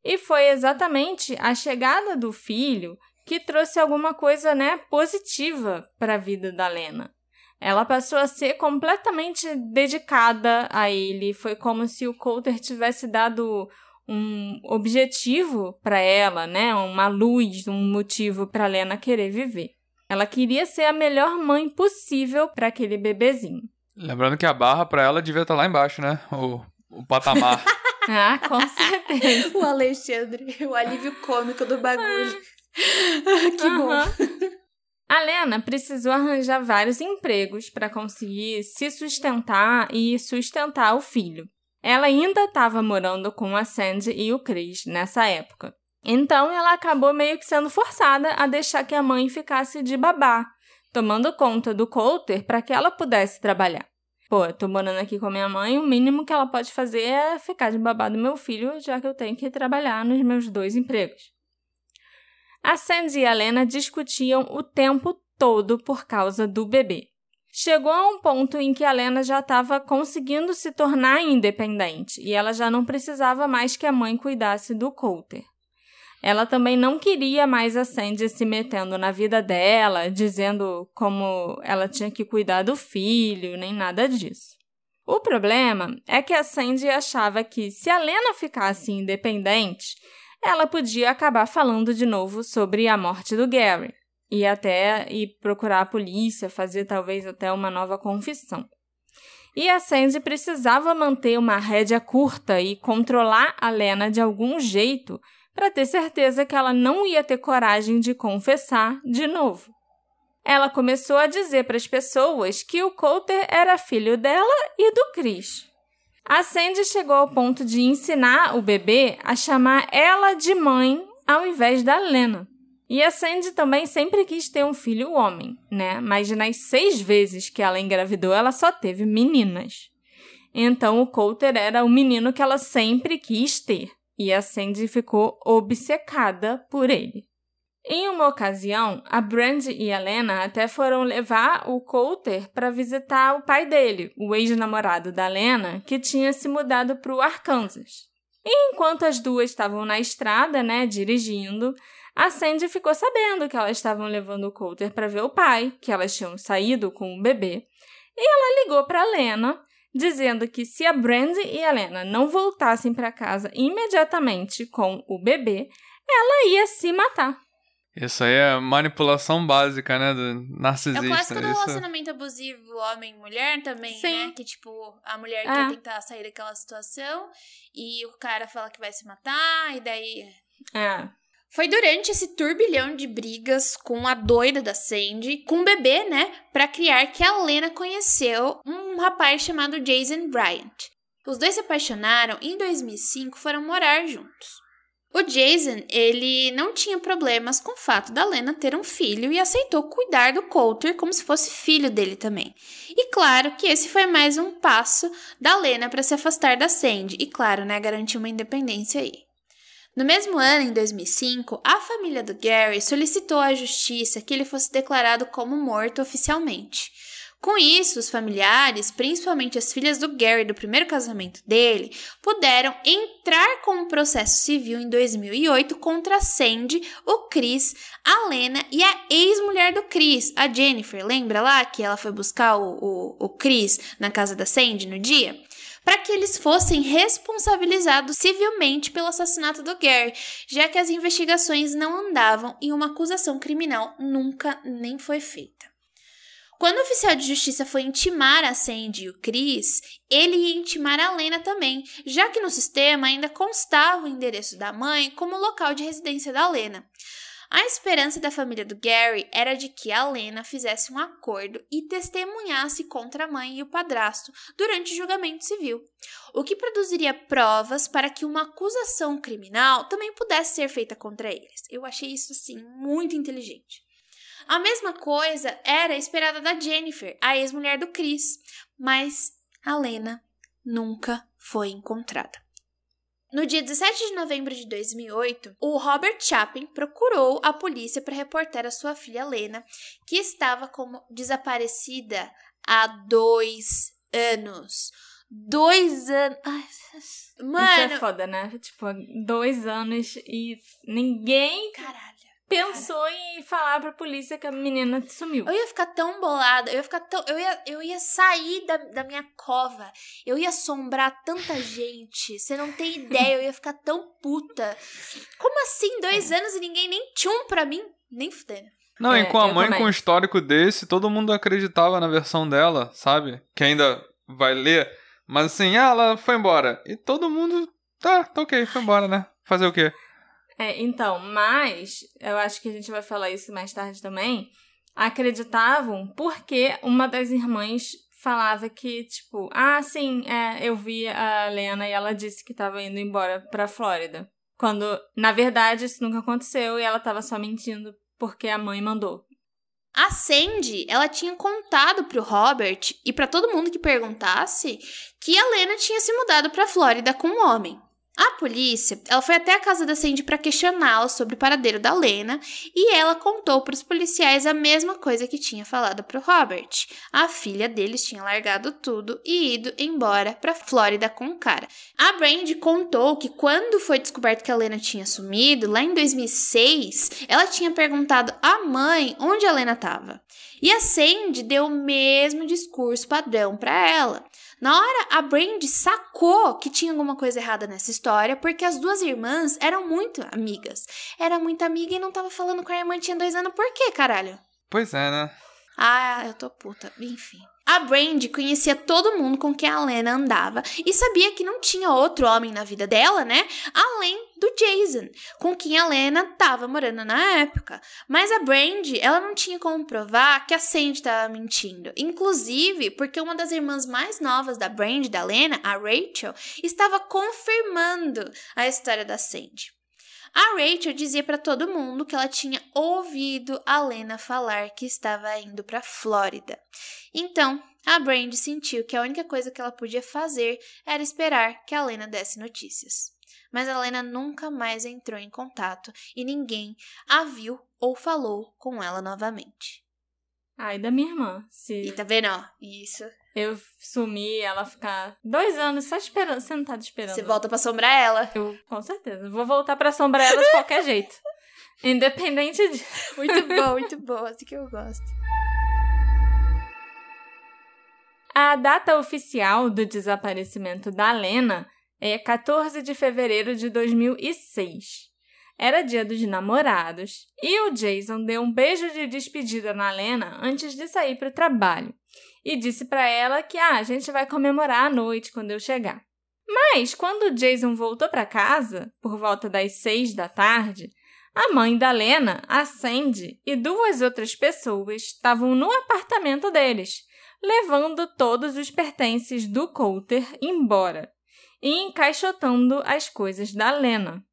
E foi exatamente a chegada do filho que trouxe alguma coisa, né, positiva para a vida da Lena. Ela passou a ser completamente dedicada a ele. Foi como se o Coulter tivesse dado um objetivo para ela, né? Uma luz, um motivo para Lena querer viver. Ela queria ser a melhor mãe possível para aquele bebezinho. Lembrando que a barra para ela devia estar tá lá embaixo, né? O, o patamar. ah, com certeza. o Alexandre, o alívio cômico do bagulho. Ah, que bom. A Lena precisou arranjar vários empregos para conseguir se sustentar e sustentar o filho. Ela ainda estava morando com a Sandy e o Chris nessa época. Então ela acabou meio que sendo forçada a deixar que a mãe ficasse de babá, tomando conta do Coulter para que ela pudesse trabalhar. Pô, eu tô morando aqui com a minha mãe, o mínimo que ela pode fazer é ficar de babá do meu filho, já que eu tenho que trabalhar nos meus dois empregos. A Sandy e a Lena discutiam o tempo todo por causa do bebê. Chegou a um ponto em que a Lena já estava conseguindo se tornar independente e ela já não precisava mais que a mãe cuidasse do Coulter. Ela também não queria mais a Sandy se metendo na vida dela, dizendo como ela tinha que cuidar do filho, nem nada disso. O problema é que a Sandy achava que se a Lena ficasse independente, ela podia acabar falando de novo sobre a morte do Gary e até ir procurar a polícia, fazer talvez até uma nova confissão. E a Sandy precisava manter uma rédea curta e controlar a Lena de algum jeito para ter certeza que ela não ia ter coragem de confessar de novo. Ela começou a dizer para as pessoas que o Coulter era filho dela e do Chris. A Sandy chegou ao ponto de ensinar o bebê a chamar ela de mãe ao invés da Lena. E a Sandy também sempre quis ter um filho homem, né? Mas nas seis vezes que ela engravidou, ela só teve meninas. Então o Coulter era o menino que ela sempre quis ter. E a Sandy ficou obcecada por ele. Em uma ocasião, a Brandy e a Lena até foram levar o Coulter para visitar o pai dele, o ex-namorado da Lena, que tinha se mudado para o Arkansas. E enquanto as duas estavam na estrada, né, dirigindo, a Sandy ficou sabendo que elas estavam levando o Coulter para ver o pai, que elas tinham saído com o bebê, e ela ligou para Lena, dizendo que se a Brandy e a Lena não voltassem para casa imediatamente com o bebê, ela ia se matar. Isso aí é manipulação básica, né? Do narcisista. É o clássico do Isso... relacionamento abusivo homem-mulher também, Sim. né? Que, tipo, a mulher é. quer tentar sair daquela situação e o cara fala que vai se matar, e daí. É. Foi durante esse turbilhão de brigas com a doida da Sandy, com o bebê, né, para criar que a Lena conheceu um rapaz chamado Jason Bryant. Os dois se apaixonaram e em 2005 foram morar juntos. O Jason, ele não tinha problemas com o fato da Lena ter um filho e aceitou cuidar do Coulter como se fosse filho dele também. E claro que esse foi mais um passo da Lena para se afastar da Sandy e claro, né, garantir uma independência aí. No mesmo ano, em 2005, a família do Gary solicitou à justiça que ele fosse declarado como morto oficialmente. Com isso, os familiares, principalmente as filhas do Gary do primeiro casamento dele, puderam entrar com um processo civil em 2008 contra a Sandy, o Chris, a Lena e a ex-mulher do Chris, a Jennifer. Lembra lá que ela foi buscar o, o, o Chris na casa da Sandy no dia? Para que eles fossem responsabilizados civilmente pelo assassinato do Gary, já que as investigações não andavam e uma acusação criminal nunca nem foi feita. Quando o oficial de justiça foi intimar a Sandy e o Chris, ele ia intimar a Lena também, já que no sistema ainda constava o endereço da mãe como local de residência da Lena. A esperança da família do Gary era de que a Lena fizesse um acordo e testemunhasse contra a mãe e o padrasto durante o julgamento civil, o que produziria provas para que uma acusação criminal também pudesse ser feita contra eles. Eu achei isso assim muito inteligente. A mesma coisa era esperada da Jennifer, a ex-mulher do Chris, mas a Lena nunca foi encontrada. No dia 17 de novembro de 2008, o Robert Chapin procurou a polícia para reportar a sua filha Lena, que estava como desaparecida há dois anos. Dois anos. Mano. Isso é foda, né? Tipo, dois anos e ninguém. Caralho pensou em falar pra polícia que a menina sumiu. Eu ia ficar tão bolada, eu ia ficar tão. Eu ia, eu ia sair da, da minha cova. Eu ia assombrar tanta gente. Você não tem ideia, eu ia ficar tão puta. Como assim? Dois anos e ninguém nem tchum pra mim? Nem fudendo. Não, É, e com a mãe também. com um histórico desse, todo mundo acreditava na versão dela, sabe? Que ainda vai ler. Mas assim, ah, ela foi embora. E todo mundo. Tá, tá ok, foi embora, né? Fazer o quê? É, então, mas eu acho que a gente vai falar isso mais tarde também. Acreditavam porque uma das irmãs falava que, tipo, ah, sim, é, eu vi a Lena e ela disse que tava indo embora pra Flórida. Quando, na verdade, isso nunca aconteceu e ela tava só mentindo porque a mãe mandou. A Sandy, ela tinha contado pro Robert e pra todo mundo que perguntasse que a Lena tinha se mudado pra Flórida com um homem. A polícia, ela foi até a casa da Sandy para questioná-la sobre o paradeiro da Lena e ela contou para os policiais a mesma coisa que tinha falado pro Robert. A filha deles tinha largado tudo e ido embora para Flórida com o cara. A Brandy contou que quando foi descoberto que a Lena tinha sumido, lá em 2006, ela tinha perguntado à mãe onde a Lena estava. E a Sandy deu o mesmo discurso padrão para ela. Na hora, a Brandy sacou que tinha alguma coisa errada nessa história, porque as duas irmãs eram muito amigas. Era muito amiga e não tava falando com a irmã tinha dois anos. Por quê, caralho? Pois é, né? Ah, eu tô puta. Enfim. A Brandy conhecia todo mundo com quem a Lena andava e sabia que não tinha outro homem na vida dela, né? Além do Jason, com quem a Lena tava morando na época. Mas a Brandy, ela não tinha como provar que a Sandy tava mentindo. Inclusive, porque uma das irmãs mais novas da Brandy, da Lena, a Rachel, estava confirmando a história da Sandy. A Rachel dizia para todo mundo que ela tinha ouvido a Lena falar que estava indo para Flórida. Então, a Brandy sentiu que a única coisa que ela podia fazer era esperar que a Lena desse notícias. Mas a Lena nunca mais entrou em contato e ninguém a viu ou falou com ela novamente. Ai, da minha irmã. Se E tá vendo, ó? Isso. Eu sumir, ela ficar dois anos só esperando, sentada esperando. Você volta pra assombrar ela. Eu, com certeza. Vou voltar pra assombrar ela de qualquer jeito. Independente de. Muito bom, muito bom. Assim que eu gosto. A data oficial do desaparecimento da Lena é 14 de fevereiro de 2006. Era dia dos namorados e o Jason deu um beijo de despedida na Lena antes de sair para o trabalho e disse para ela que ah, a gente vai comemorar à noite quando eu chegar. Mas quando Jason voltou para casa, por volta das seis da tarde, a mãe da Lena, a Sandy, e duas outras pessoas estavam no apartamento deles, levando todos os pertences do Coulter embora e encaixotando as coisas da Lena.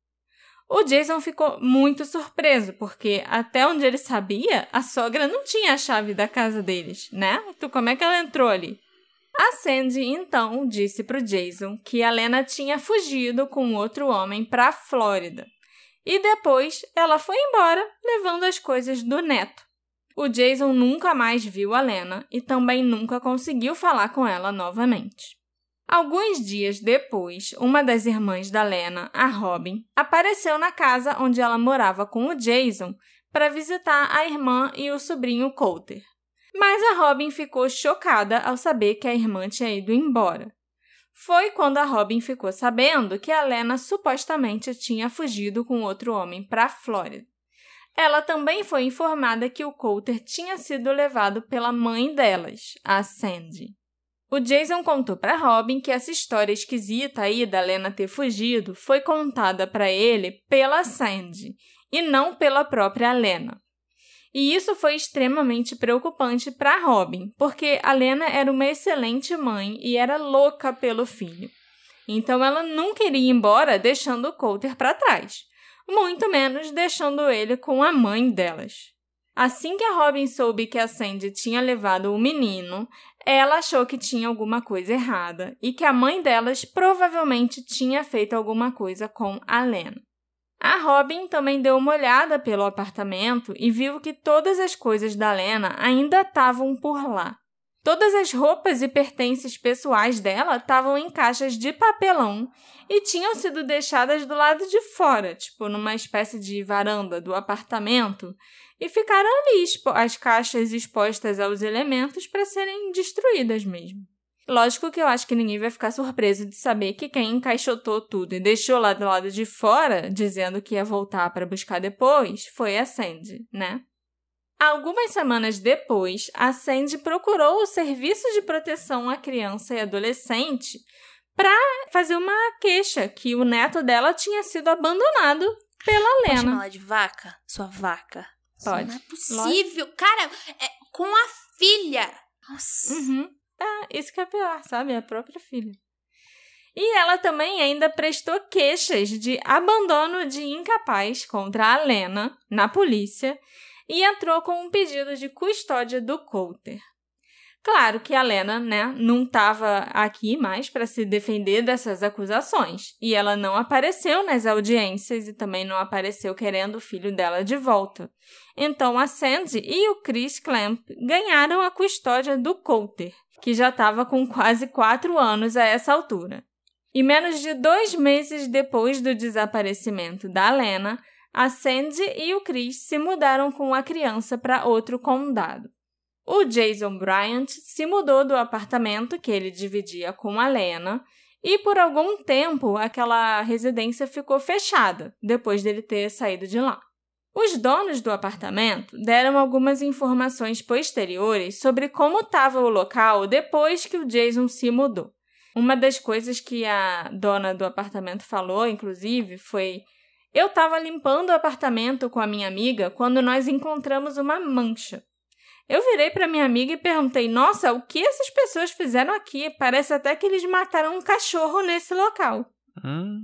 O Jason ficou muito surpreso, porque até onde ele sabia, a sogra não tinha a chave da casa deles, né? Então, como é que ela entrou ali? A Sandy então disse para o Jason que a Lena tinha fugido com outro homem para a Flórida. E depois ela foi embora, levando as coisas do neto. O Jason nunca mais viu a Lena e também nunca conseguiu falar com ela novamente. Alguns dias depois, uma das irmãs da Lena, a Robin, apareceu na casa onde ela morava com o Jason para visitar a irmã e o sobrinho Coulter. Mas a Robin ficou chocada ao saber que a irmã tinha ido embora. Foi quando a Robin ficou sabendo que a Lena supostamente tinha fugido com outro homem para a Flórida. Ela também foi informada que o Coulter tinha sido levado pela mãe delas, a Sandy. O Jason contou para Robin que essa história esquisita aí da Lena ter fugido foi contada para ele pela Sandy e não pela própria Lena. E isso foi extremamente preocupante para Robin, porque a Lena era uma excelente mãe e era louca pelo filho. Então ela não queria ir embora deixando o Coulter para trás, muito menos deixando ele com a mãe delas. Assim que a Robin soube que a Sandy tinha levado o menino, ela achou que tinha alguma coisa errada e que a mãe delas provavelmente tinha feito alguma coisa com a Lena. A Robin também deu uma olhada pelo apartamento e viu que todas as coisas da Lena ainda estavam por lá. Todas as roupas e pertences pessoais dela estavam em caixas de papelão e tinham sido deixadas do lado de fora, tipo numa espécie de varanda do apartamento, e ficaram ali as caixas expostas aos elementos para serem destruídas mesmo. Lógico que eu acho que ninguém vai ficar surpreso de saber que quem encaixotou tudo e deixou lá do lado de fora, dizendo que ia voltar para buscar depois, foi a Sandy, né? Algumas semanas depois, a Sandy procurou o Serviço de Proteção à Criança e Adolescente para fazer uma queixa que o neto dela tinha sido abandonado pela Lena. Pode chamar de vaca? Sua vaca. Pode. Isso não é possível. Lógico. Cara, é, com a filha. Nossa. Uhum. É, isso que é pior, sabe? A própria filha. E ela também ainda prestou queixas de abandono de incapaz contra a Lena na polícia e entrou com um pedido de custódia do Coulter. Claro que a Lena, né, não estava aqui mais para se defender dessas acusações, e ela não apareceu nas audiências e também não apareceu querendo o filho dela de volta. Então a Sandy e o Chris Clamp ganharam a custódia do Coulter, que já estava com quase quatro anos a essa altura. E menos de dois meses depois do desaparecimento da Lena, a Sandy e o Chris se mudaram com a criança para outro condado. O Jason Bryant se mudou do apartamento que ele dividia com a Lena e por algum tempo aquela residência ficou fechada depois dele ter saído de lá. Os donos do apartamento deram algumas informações posteriores sobre como estava o local depois que o Jason se mudou. Uma das coisas que a dona do apartamento falou, inclusive, foi eu estava limpando o apartamento com a minha amiga quando nós encontramos uma mancha. Eu virei para minha amiga e perguntei: Nossa, o que essas pessoas fizeram aqui? Parece até que eles mataram um cachorro nesse local. Hum.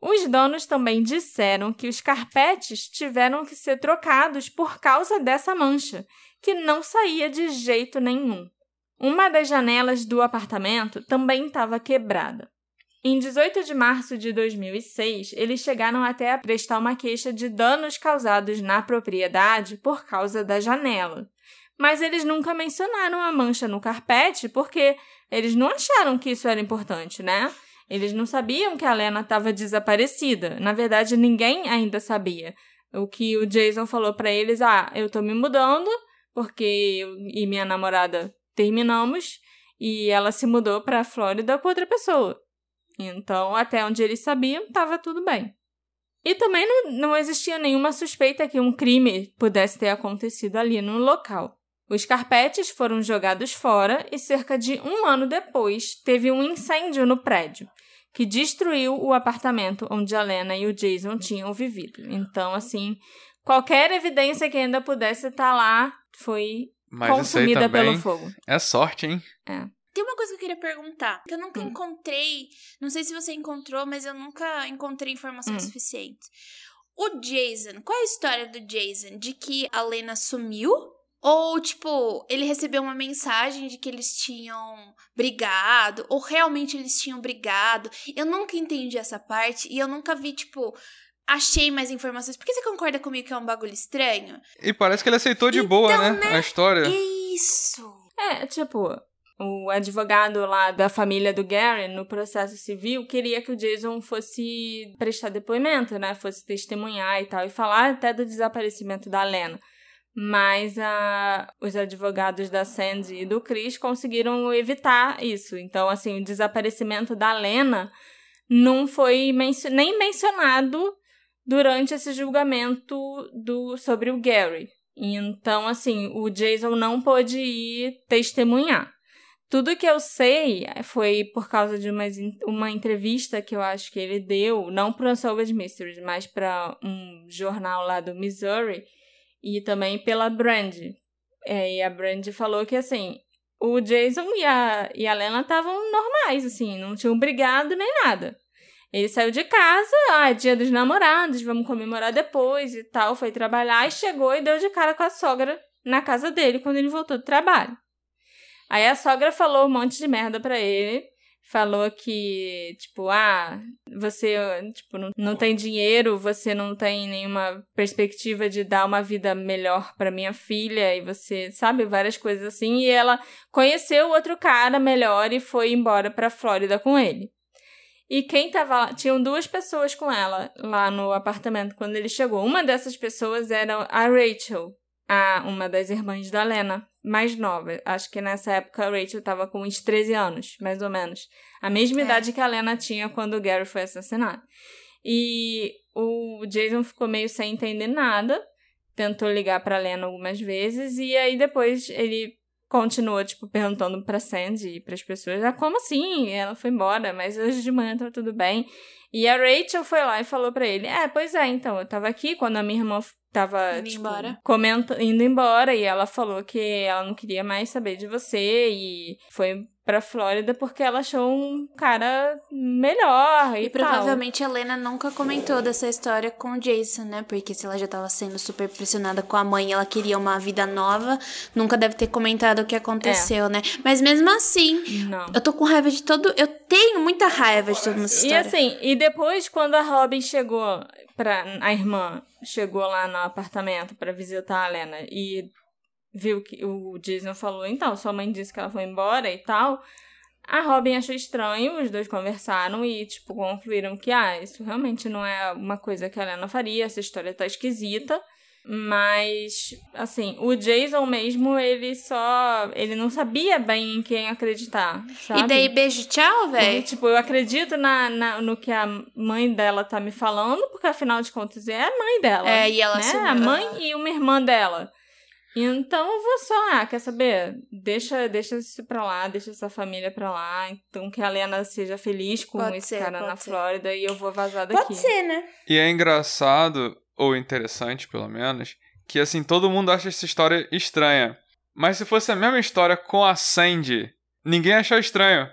Os donos também disseram que os carpetes tiveram que ser trocados por causa dessa mancha, que não saía de jeito nenhum. Uma das janelas do apartamento também estava quebrada. Em 18 de março de 2006, eles chegaram até a prestar uma queixa de danos causados na propriedade por causa da janela. Mas eles nunca mencionaram a mancha no carpete porque eles não acharam que isso era importante, né? Eles não sabiam que a Lena estava desaparecida. Na verdade, ninguém ainda sabia. O que o Jason falou para eles: ah, eu tô me mudando porque eu e minha namorada terminamos e ela se mudou para Flórida com outra pessoa. Então, até onde eles sabiam, estava tudo bem. E também não, não existia nenhuma suspeita que um crime pudesse ter acontecido ali no local. Os carpetes foram jogados fora e cerca de um ano depois teve um incêndio no prédio, que destruiu o apartamento onde a Lena e o Jason tinham vivido. Então, assim, qualquer evidência que ainda pudesse estar lá foi Mas consumida pelo fogo. É sorte, hein? É. Tem uma coisa que eu queria perguntar, que eu nunca hum. encontrei, não sei se você encontrou, mas eu nunca encontrei informação hum. suficiente. O Jason, qual é a história do Jason? De que a Lena sumiu? Ou, tipo, ele recebeu uma mensagem de que eles tinham brigado, ou realmente eles tinham brigado. Eu nunca entendi essa parte e eu nunca vi, tipo, achei mais informações. Por que você concorda comigo que é um bagulho estranho? E parece que ele aceitou de então, boa, né? né? A história. Isso. É, tipo, o advogado lá da família do Gary, no processo civil, queria que o Jason fosse prestar depoimento, né? Fosse testemunhar e tal, e falar até do desaparecimento da Lena. Mas a, os advogados da Sandy e do Chris conseguiram evitar isso. Então, assim, o desaparecimento da Lena não foi nem mencionado durante esse julgamento do, sobre o Gary. Então, assim, o Jason não pôde ir testemunhar. Tudo que eu sei foi por causa de uma, uma entrevista que eu acho que ele deu, não para o Unsolved Mysteries, mas para um jornal lá do Missouri, e também pela Brand. É, e a Brand falou que, assim, o Jason e a, e a Lena estavam normais, assim, não tinham brigado nem nada. Ele saiu de casa, ah, é dia dos namorados, vamos comemorar depois e tal, foi trabalhar e chegou e deu de cara com a sogra na casa dele quando ele voltou do trabalho. Aí a sogra falou um monte de merda pra ele, falou que, tipo, ah, você, tipo, não, não tem dinheiro, você não tem nenhuma perspectiva de dar uma vida melhor para minha filha, e você, sabe, várias coisas assim, e ela conheceu outro cara melhor e foi embora pra Flórida com ele. E quem tava lá, tinham duas pessoas com ela lá no apartamento quando ele chegou. Uma dessas pessoas era a Rachel, a uma das irmãs da Lena, mais nova. Acho que nessa época a Rachel estava com uns 13 anos, mais ou menos. A mesma é. idade que a Lena tinha quando o Gary foi assassinado. E o Jason ficou meio sem entender nada, tentou ligar para Lena algumas vezes e aí depois ele continuou tipo perguntando para Sandy e para as pessoas: "Ah, como assim? Ela foi embora, mas hoje de manhã tá tudo bem". E a Rachel foi lá e falou para ele: "É, pois é, então, eu tava aqui quando a minha irmã tava indo tipo, embora. Comenta, indo embora e ela falou que ela não queria mais saber de você e foi pra Flórida porque ela achou um cara melhor e, e provavelmente a Helena nunca comentou dessa história com o Jason, né? Porque se ela já tava sendo super pressionada com a mãe e ela queria uma vida nova, nunca deve ter comentado o que aconteceu, é. né? Mas mesmo assim, não. eu tô com raiva de todo. Eu tenho muita raiva de toda essa história. E assim, e depois quando a Robin chegou pra. A irmã chegou lá no apartamento para visitar a Lena e viu que o Jason falou, então, sua mãe disse que ela foi embora e tal. A Robin achou estranho, os dois conversaram e, tipo, concluíram que, ah, isso realmente não é uma coisa que a Lena faria, essa história tá esquisita. Mas, assim, o Jason mesmo, ele só. Ele não sabia bem em quem acreditar, sabe? E daí, beijo, tchau, velho? Tipo, eu acredito na, na, no que a mãe dela tá me falando, porque afinal de contas é a mãe dela. É, e ela né? A mãe e uma irmã dela. Então eu vou só, ah, quer saber? Deixa, deixa isso pra lá, deixa essa família pra lá. Então que a Lena seja feliz com pode esse ser, cara na ser. Flórida e eu vou vazar daqui. Pode ser, né? E é engraçado ou interessante pelo menos, que assim, todo mundo acha essa história estranha. Mas se fosse a mesma história com a Sandy, ninguém achou estranho.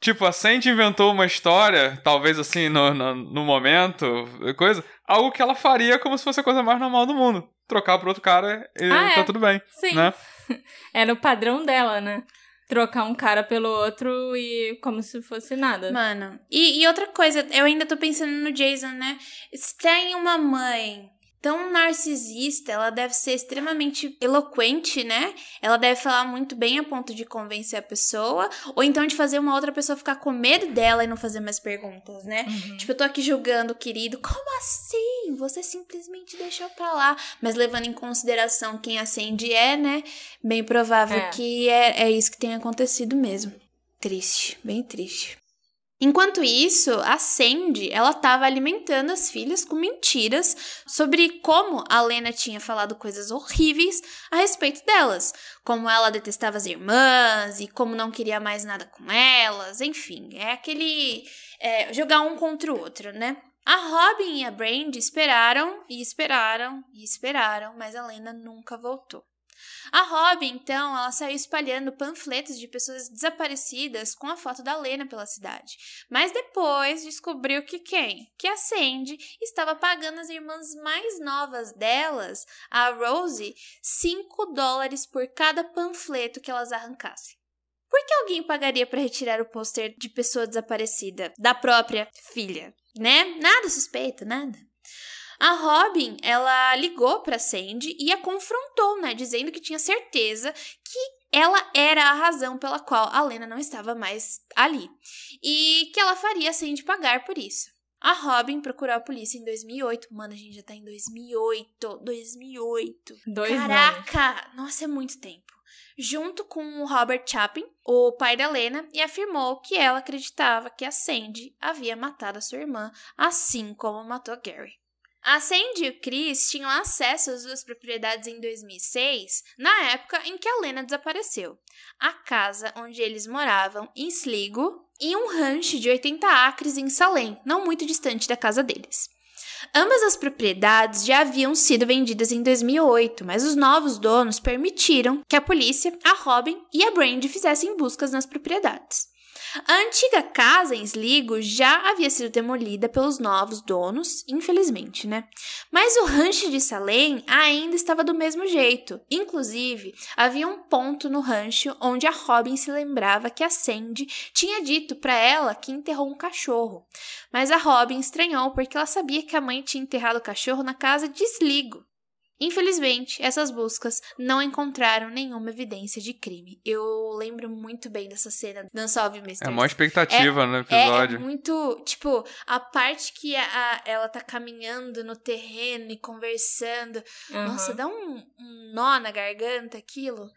Tipo, a Sandy inventou uma história, talvez assim, no, no, no, momento, coisa, algo que ela faria como se fosse a coisa mais normal do mundo. Trocar por outro cara e ah, tá é. tudo bem. Sim. Né? Era o padrão dela, né? Trocar um cara pelo outro e como se fosse nada. Mano. E, e outra coisa, eu ainda tô pensando no Jason, né? Se tem uma mãe tão narcisista, ela deve ser extremamente eloquente, né? Ela deve falar muito bem a ponto de convencer a pessoa, ou então de fazer uma outra pessoa ficar com medo dela e não fazer mais perguntas, né? Uhum. Tipo, eu tô aqui julgando o querido, como assim? Você simplesmente deixou pra lá. Mas levando em consideração quem a Sandy é, né? Bem provável é. que é, é isso que tem acontecido mesmo. Triste, bem triste. Enquanto isso, a Sandy, ela estava alimentando as filhas com mentiras sobre como a Lena tinha falado coisas horríveis a respeito delas, como ela detestava as irmãs e como não queria mais nada com elas, enfim, é aquele é, jogar um contra o outro, né? A Robin e a Brand esperaram e esperaram e esperaram, mas a Lena nunca voltou. A Robin, então, ela saiu espalhando panfletos de pessoas desaparecidas com a foto da Lena pela cidade. Mas depois descobriu que quem? Que a Sandy estava pagando as irmãs mais novas delas, a Rosie, 5 dólares por cada panfleto que elas arrancassem. Por que alguém pagaria para retirar o pôster de pessoa desaparecida da própria filha? Né? Nada suspeito, nada. A Robin, ela ligou para Sandy e a confrontou, né, dizendo que tinha certeza que ela era a razão pela qual a Lena não estava mais ali e que ela faria a Sandy pagar por isso. A Robin procurou a polícia em 2008. Mano, a gente já tá em 2008. 2008. Dois Caraca! Anos. Nossa, é muito tempo. Junto com o Robert Chapin, o pai da Lena, e afirmou que ela acreditava que a Sandy havia matado a sua irmã, assim como matou Gary. A Sandy e o Chris tinham acesso às duas propriedades em 2006, na época em que a Lena desapareceu. A casa onde eles moravam, em Sligo, e um rancho de 80 acres em Salem, não muito distante da casa deles. Ambas as propriedades já haviam sido vendidas em 2008, mas os novos donos permitiram que a polícia, a Robin e a Brandy fizessem buscas nas propriedades. A antiga casa em Sligo já havia sido demolida pelos novos donos, infelizmente, né? Mas o rancho de Salem ainda estava do mesmo jeito. Inclusive, havia um ponto no rancho onde a Robin se lembrava que a Sandy tinha dito para ela que enterrou um cachorro. Mas a Robin estranhou porque ela sabia que a mãe tinha enterrado o cachorro na casa de Sligo. Infelizmente, essas buscas não encontraram nenhuma evidência de crime. Eu lembro muito bem dessa cena do Unsolved Mysteries. É uma expectativa é, no episódio. É, é, muito, tipo, a parte que a, a, ela tá caminhando no terreno e conversando. Uhum. Nossa, dá um, um nó na garganta aquilo.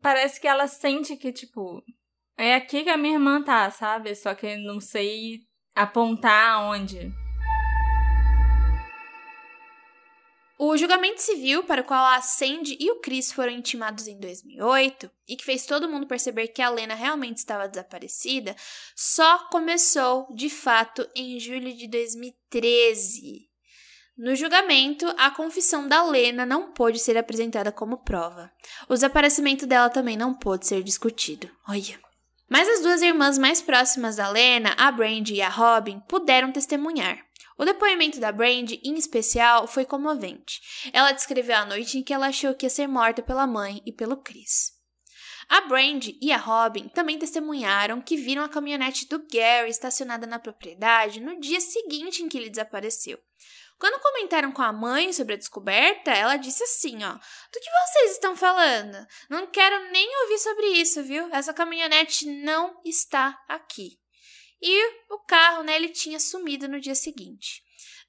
Parece que ela sente que, tipo, é aqui que a minha irmã tá, sabe? Só que não sei apontar aonde. O julgamento civil para o qual a Sandy e o Chris foram intimados em 2008 e que fez todo mundo perceber que a Lena realmente estava desaparecida, só começou de fato em julho de 2013. No julgamento, a confissão da Lena não pôde ser apresentada como prova. O desaparecimento dela também não pôde ser discutido. Olha. Mas as duas irmãs mais próximas da Lena, a Brandy e a Robin, puderam testemunhar. O depoimento da Brand, em especial, foi comovente. Ela descreveu a noite em que ela achou que ia ser morta pela mãe e pelo Chris. A Brand e a Robin também testemunharam que viram a caminhonete do Gary estacionada na propriedade no dia seguinte em que ele desapareceu. Quando comentaram com a mãe sobre a descoberta, ela disse assim, ó: "Do que vocês estão falando? Não quero nem ouvir sobre isso, viu? Essa caminhonete não está aqui." E o carro, né, ele tinha sumido no dia seguinte.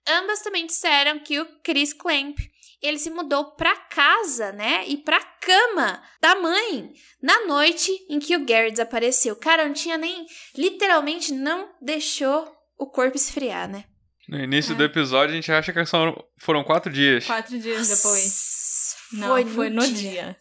Ambas também disseram que o Chris Clamp ele se mudou para casa, né, e para cama da mãe na noite em que o Gary desapareceu. Cara, não tinha nem literalmente não deixou o corpo esfriar, né? No início é. do episódio a gente acha que são, foram quatro dias. Quatro dias depois. Não, foi, foi no, dia. dia.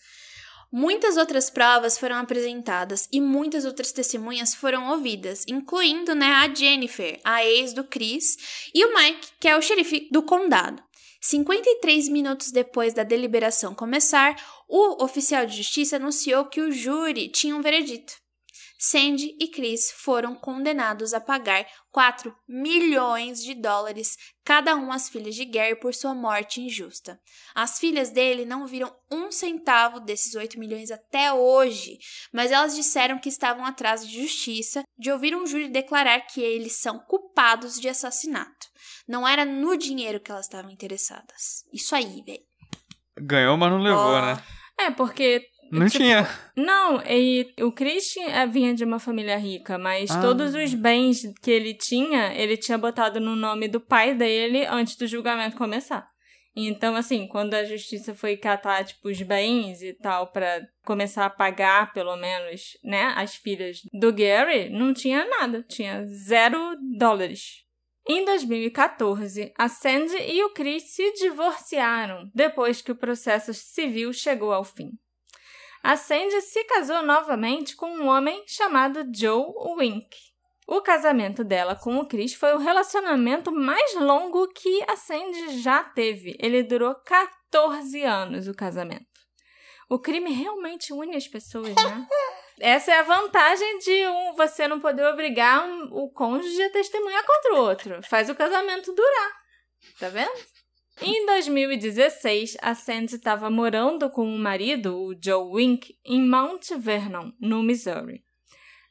Muitas outras provas foram apresentadas e muitas outras testemunhas foram ouvidas, incluindo né, a Jennifer, a ex do Chris, e o Mike, que é o xerife do condado. 53 minutos depois da deliberação começar, o oficial de justiça anunciou que o júri tinha um veredito. Sandy e Chris foram condenados a pagar 4 milhões de dólares cada um às filhas de Gary por sua morte injusta. As filhas dele não viram um centavo desses 8 milhões até hoje, mas elas disseram que estavam atrás de justiça de ouvir um júri declarar que eles são culpados de assassinato. Não era no dinheiro que elas estavam interessadas. Isso aí, velho. Ganhou, mas não levou, oh. né? É, porque não tipo, tinha. Não, e o Christian eh, vinha de uma família rica, mas ah. todos os bens que ele tinha, ele tinha botado no nome do pai dele antes do julgamento começar. Então, assim, quando a justiça foi catar, tipo, os bens e tal, para começar a pagar, pelo menos, né, as filhas do Gary, não tinha nada. Tinha zero dólares. Em 2014, a Sandy e o Chris se divorciaram depois que o processo civil chegou ao fim a Sandy se casou novamente com um homem chamado Joe Wink. O casamento dela com o Chris foi o relacionamento mais longo que a Sandy já teve. Ele durou 14 anos, o casamento. O crime realmente une as pessoas, né? Essa é a vantagem de um, você não poder obrigar um, o cônjuge a testemunhar contra o outro. Faz o casamento durar. Tá vendo? Em 2016, a Sandy estava morando com o marido, o Joe Wink, em Mount Vernon, no Missouri.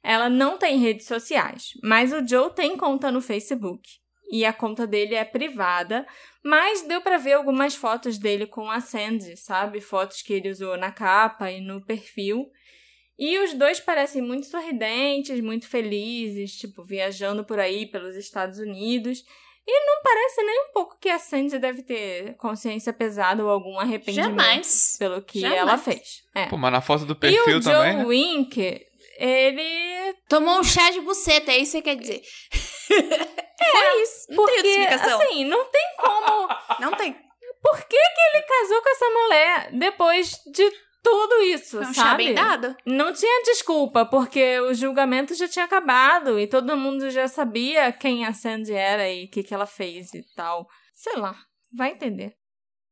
Ela não tem redes sociais, mas o Joe tem conta no Facebook. E a conta dele é privada, mas deu para ver algumas fotos dele com a Sandy, sabe? Fotos que ele usou na capa e no perfil. E os dois parecem muito sorridentes, muito felizes, tipo, viajando por aí pelos Estados Unidos. E não parece nem um pouco que a Sandy deve ter consciência pesada ou algum arrependimento Jamais. pelo que Jamais. ela fez. É. Pô, mas na foto do perfil e o também. Joe né? Wink, ele. Tomou um chá de buceta, é isso que você quer dizer. É, Foi isso. Não porque, tem explicação. assim, não tem como. não tem. Por que, que ele casou com essa mulher depois de tudo isso, um sabe? bem dado. Não tinha desculpa, porque o julgamento já tinha acabado e todo mundo já sabia quem a Sandy era e o que, que ela fez e tal. Sei lá, vai entender.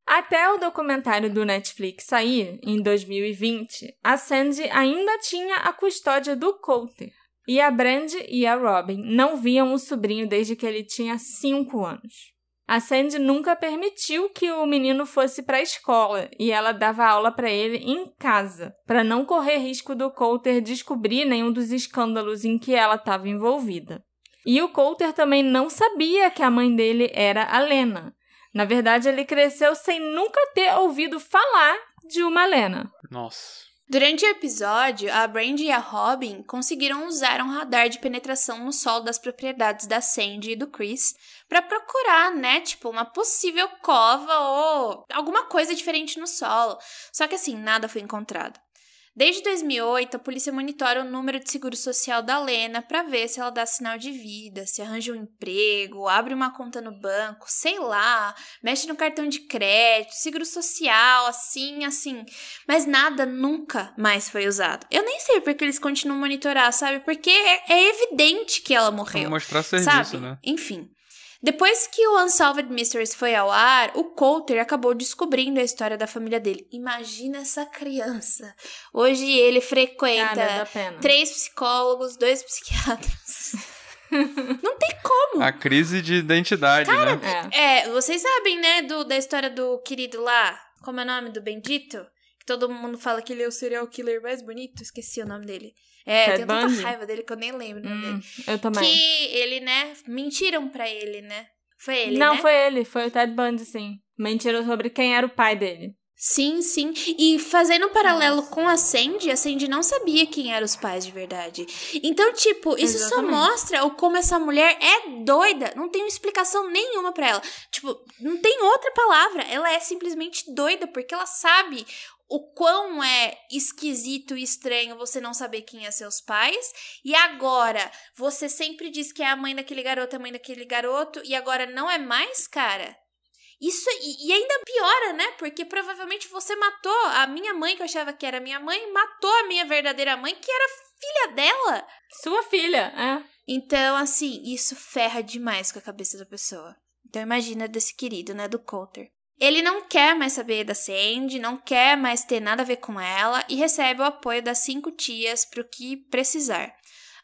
Até o documentário do Netflix sair, em 2020, a Sandy ainda tinha a custódia do Coulter. E a Brand e a Robin não viam o sobrinho desde que ele tinha 5 anos. A Sandy nunca permitiu que o menino fosse para a escola e ela dava aula para ele em casa, para não correr risco do Coulter descobrir nenhum dos escândalos em que ela estava envolvida. E o Coulter também não sabia que a mãe dele era a Lena. Na verdade, ele cresceu sem nunca ter ouvido falar de uma Lena. Nossa. Durante o episódio, a Brandy e a Robin conseguiram usar um radar de penetração no solo das propriedades da Sandy e do Chris para procurar, né, tipo, uma possível cova ou alguma coisa diferente no solo. Só que assim, nada foi encontrado. Desde 2008, a polícia monitora o número de seguro social da Lena para ver se ela dá sinal de vida, se arranja um emprego, abre uma conta no banco, sei lá, mexe no cartão de crédito, seguro social, assim, assim. Mas nada nunca mais foi usado. Eu nem sei porque eles continuam monitorar, sabe? Porque é, é evidente que ela morreu. Vamos mostrar serviço, sabe? né? Enfim. Depois que o Unsolved Mysteries foi ao ar, o Coulter acabou descobrindo a história da família dele. Imagina essa criança. Hoje ele frequenta Cara, pena. três psicólogos, dois psiquiatras. Não tem como. A crise de identidade, né? É. É, vocês sabem, né, do, da história do querido lá? Como é o nome do bendito? Que todo mundo fala que ele é o serial killer mais bonito. Esqueci o nome dele. É, Ted tenho tanta raiva dele que eu nem lembro Hum, dele. eu também. Que ele, né, mentiram pra ele, né? Foi ele, não, né? foi ele, foi o Ted Bundy, sim. Mentira sobre quem era o pai dele. Sim, sim. E fazendo um paralelo com a Sandy, a Sandy não sabia quem eram os pais de verdade. Então, tipo, isso Exatamente. só mostra o como essa mulher é doida. Não tem explicação nenhuma pra ela. Tipo, não tem outra palavra. Ela é simplesmente doida porque ela sabe o quão é esquisito e estranho você não saber quem é seus pais. E agora, você sempre diz que é a mãe daquele garoto, a mãe daquele garoto, e agora não é mais, cara? Isso, e, e ainda piora, né? Porque provavelmente você matou a minha mãe, que eu achava que era minha mãe, matou a minha verdadeira mãe, que era filha dela. Sua filha, é. Então, assim, isso ferra demais com a cabeça da pessoa. Então, imagina desse querido, né? Do Coulter. Ele não quer mais saber da Sandy, não quer mais ter nada a ver com ela e recebe o apoio das cinco tias para o que precisar.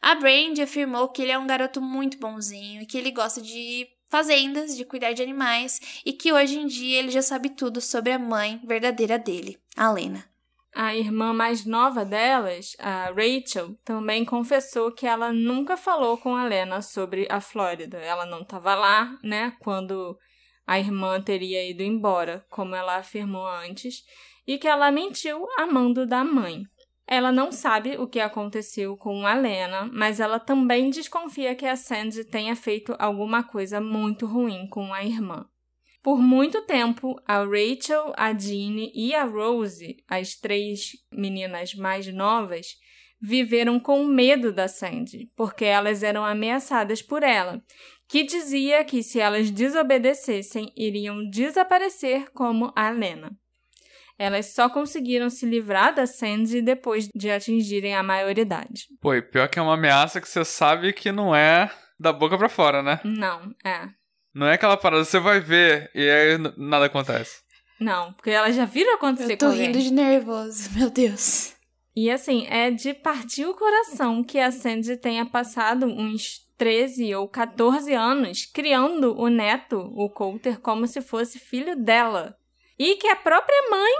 A Brandy afirmou que ele é um garoto muito bonzinho e que ele gosta de fazendas, de cuidar de animais e que hoje em dia ele já sabe tudo sobre a mãe verdadeira dele, a Lena. A irmã mais nova delas, a Rachel, também confessou que ela nunca falou com a Lena sobre a Flórida. Ela não estava lá, né, quando a irmã teria ido embora, como ela afirmou antes, e que ela mentiu amando da mãe. Ela não sabe o que aconteceu com a Lena, mas ela também desconfia que a Sandy tenha feito alguma coisa muito ruim com a irmã. Por muito tempo, a Rachel, a Jeannie e a Rose, as três meninas mais novas, viveram com medo da Sandy, porque elas eram ameaçadas por ela, que dizia que se elas desobedecessem, iriam desaparecer como a Lena. Elas só conseguiram se livrar da Sandy depois de atingirem a maioridade. Pô, e pior que é uma ameaça que você sabe que não é da boca pra fora, né? Não, é. Não é aquela parada, você vai ver e aí nada acontece. Não, porque elas já viram acontecer Eu tô com rindo de nervoso, meu Deus. E assim, é de partir o coração que a Sandy tenha passado uns 13 ou 14 anos criando o neto, o Coulter, como se fosse filho dela. E que a própria mãe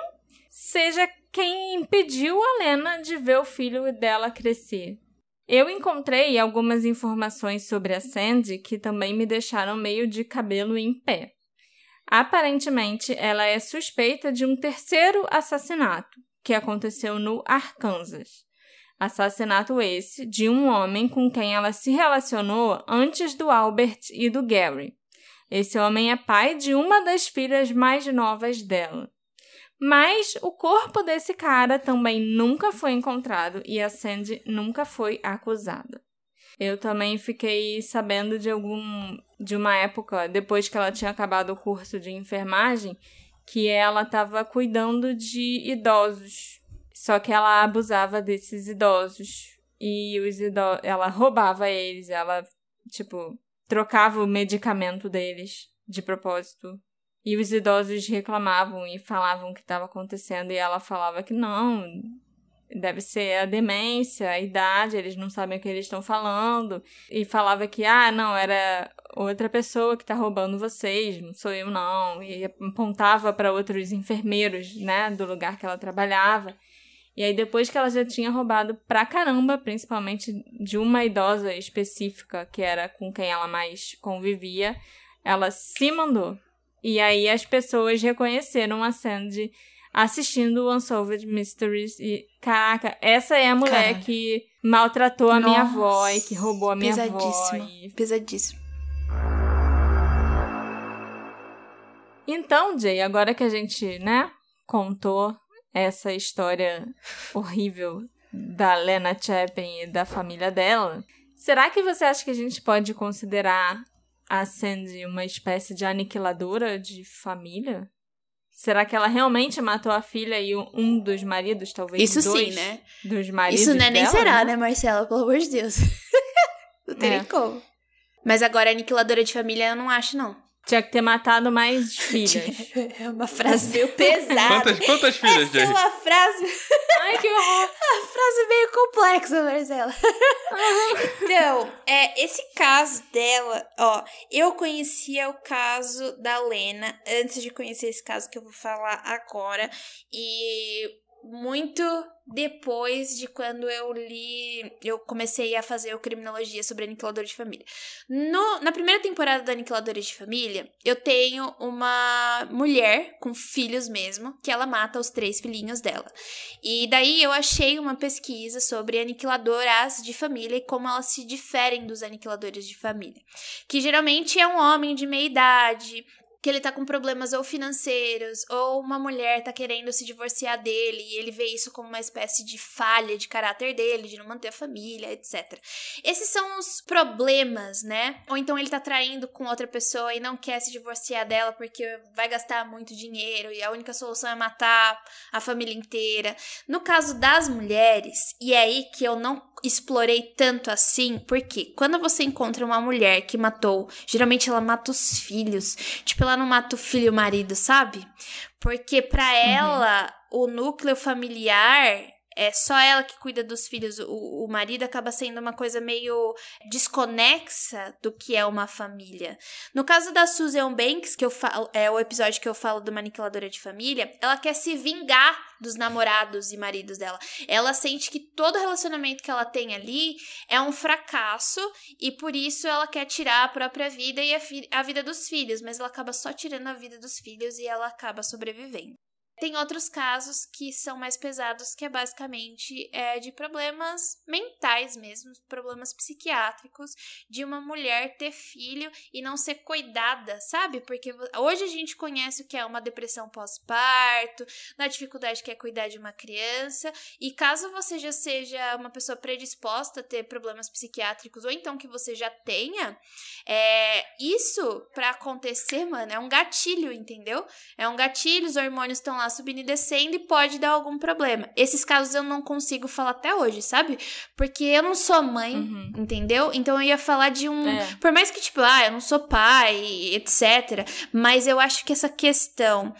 seja quem impediu a Lena de ver o filho dela crescer. Eu encontrei algumas informações sobre a Sandy que também me deixaram meio de cabelo em pé. Aparentemente, ela é suspeita de um terceiro assassinato, que aconteceu no Arkansas. Assassinato esse de um homem com quem ela se relacionou antes do Albert e do Gary. Esse homem é pai de uma das filhas mais novas dela. Mas o corpo desse cara também nunca foi encontrado e a Sandy nunca foi acusada. Eu também fiquei sabendo de algum de uma época depois que ela tinha acabado o curso de enfermagem que ela estava cuidando de idosos. Só que ela abusava desses idosos e os idosos, ela roubava eles, ela tipo trocava o medicamento deles de propósito. E os idosos reclamavam e falavam o que estava acontecendo e ela falava que não, deve ser a demência, a idade, eles não sabem o que eles estão falando. E falava que, ah, não, era outra pessoa que tá roubando vocês, não sou eu não. E apontava para outros enfermeiros, né, do lugar que ela trabalhava. E aí, depois que ela já tinha roubado pra caramba, principalmente de uma idosa específica, que era com quem ela mais convivia, ela se mandou. E aí as pessoas reconheceram a Sandy assistindo o Unsolved Mysteries e, caraca, essa é a mulher que maltratou a Nossa, minha avó e que roubou a minha avó. E... Pesadíssimo. Então, Jay, agora que a gente, né, contou essa história horrível da Lena Chapin e da família dela, será que você acha que a gente pode considerar a Sandy uma espécie de aniquiladora de família? Será que ela realmente matou a filha e um dos maridos, talvez Isso dois sim, né? dos maridos Isso não é nem dela, será, né? né, Marcela? Pelo amor de Deus. não tem É. nem como. Mas agora, aniquiladora de família, eu não acho, não. Tinha que ter matado mais filhas. É uma frase meio pesada. Quantas, quantas filhas, Essa é uma frase, Ai, que horror! uma frase meio complexa, Marcela. então, é, esse caso dela, ó, eu conhecia o caso da Lena antes de conhecer esse caso que eu vou falar agora. E muito depois de quando eu li, eu comecei a fazer o Criminologia sobre Aniquiladores de Família. No, na primeira temporada do Aniquiladores de Família, eu tenho uma mulher com filhos mesmo, que ela mata os três filhinhos dela. E daí eu achei uma pesquisa sobre aniquiladoras de família e como elas se diferem dos aniquiladores de família. Que geralmente é um homem de meia idade, que ele tá com problemas ou financeiros, ou uma mulher tá querendo se divorciar dele, e ele vê isso como uma espécie de falha de caráter dele, de não manter a família, etc. Esses são os problemas, né? Ou então ele tá traindo com outra pessoa e não quer se divorciar dela porque vai gastar muito dinheiro e a única solução é matar a família inteira. No caso das mulheres, e é aí que eu não explorei tanto assim, porque quando você encontra uma mulher que matou, geralmente ela mata os filhos, tipo, ela não mata o filho e o marido, sabe? Porque pra ela, o núcleo familiar é só ela que cuida dos filhos. O, o marido acaba sendo uma coisa meio desconexa do que é uma família. No caso da Susan Banks, que eu falo, é o episódio que eu falo do manipuladora de família, ela quer se vingar dos namorados e maridos dela. Ela sente que todo relacionamento que ela tem ali é um fracasso e por isso ela quer tirar a própria vida e a, a vida dos filhos, mas ela acaba só tirando a vida dos filhos e ela acaba sobrevivendo. Tem outros casos que são mais pesados, que é basicamente é, de problemas mentais mesmo, problemas psiquiátricos, de uma mulher ter filho e não ser cuidada, sabe? Porque hoje a gente conhece o que é uma depressão pós-parto, na dificuldade que é cuidar de uma criança, e caso você já seja uma pessoa predisposta a ter problemas psiquiátricos, ou então que você já tenha, é, isso pra acontecer, mano, é um gatilho, entendeu? É um gatilho, os hormônios estão lá subindo e descendo e pode dar algum problema. Esses casos eu não consigo falar até hoje, sabe? Porque eu não sou mãe, Uhum. entendeu? Então eu ia falar de um. É. Por mais que, tipo, ah, eu não sou pai, etc. Mas eu acho que essa questão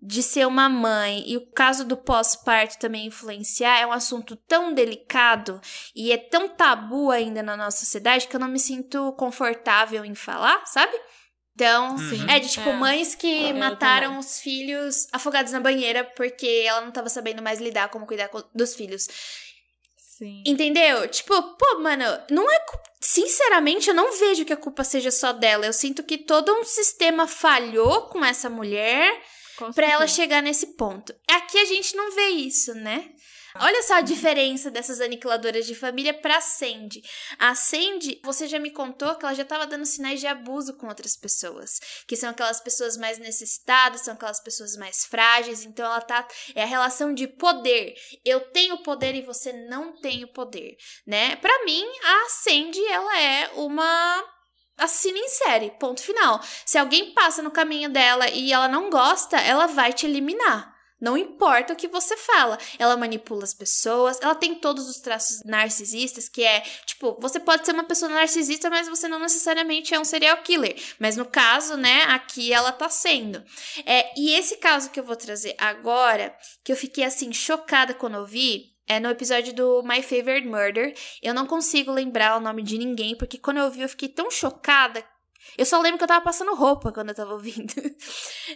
de ser uma mãe e o caso do pós-parto também influenciar é um assunto tão delicado e é tão tabu ainda na nossa sociedade que eu não me sinto confortável em falar, sabe? Então, Sim. é de tipo É. mães que Eu mataram também. os filhos afogados na banheira porque ela não tava sabendo mais lidar como cuidar dos filhos. Sim. Entendeu? Tipo, pô, mano, não é. Sinceramente, eu não vejo que a culpa seja só dela. Eu sinto que todo um sistema falhou com essa mulher pra ela chegar nesse ponto. Aqui a gente não vê isso, né? Olha só a diferença dessas aniquiladoras de família pra Sandy. A Sandy, você já me contou que ela já tava dando sinais de abuso com outras pessoas, que são aquelas pessoas mais necessitadas, são aquelas pessoas mais frágeis, então ela tá é a relação de poder. Eu tenho poder e você não tem o poder, né? Pra mim, a Sandy, ela é uma assassina em série, ponto final. Se alguém passa no caminho dela e ela não gosta, ela vai te eliminar. Não importa o que você fala. Ela manipula as pessoas, ela tem todos os traços narcisistas, que é, tipo, você pode ser uma pessoa narcisista, mas você não necessariamente é um serial killer. Mas no caso, né, aqui ela tá sendo. É, e esse caso que eu vou trazer agora, que eu fiquei assim, chocada quando eu vi, É no episódio do My Favorite Murder. Eu não consigo lembrar o nome de ninguém, porque quando eu ouvi eu fiquei tão chocada. Eu só lembro que eu tava passando roupa quando eu tava ouvindo.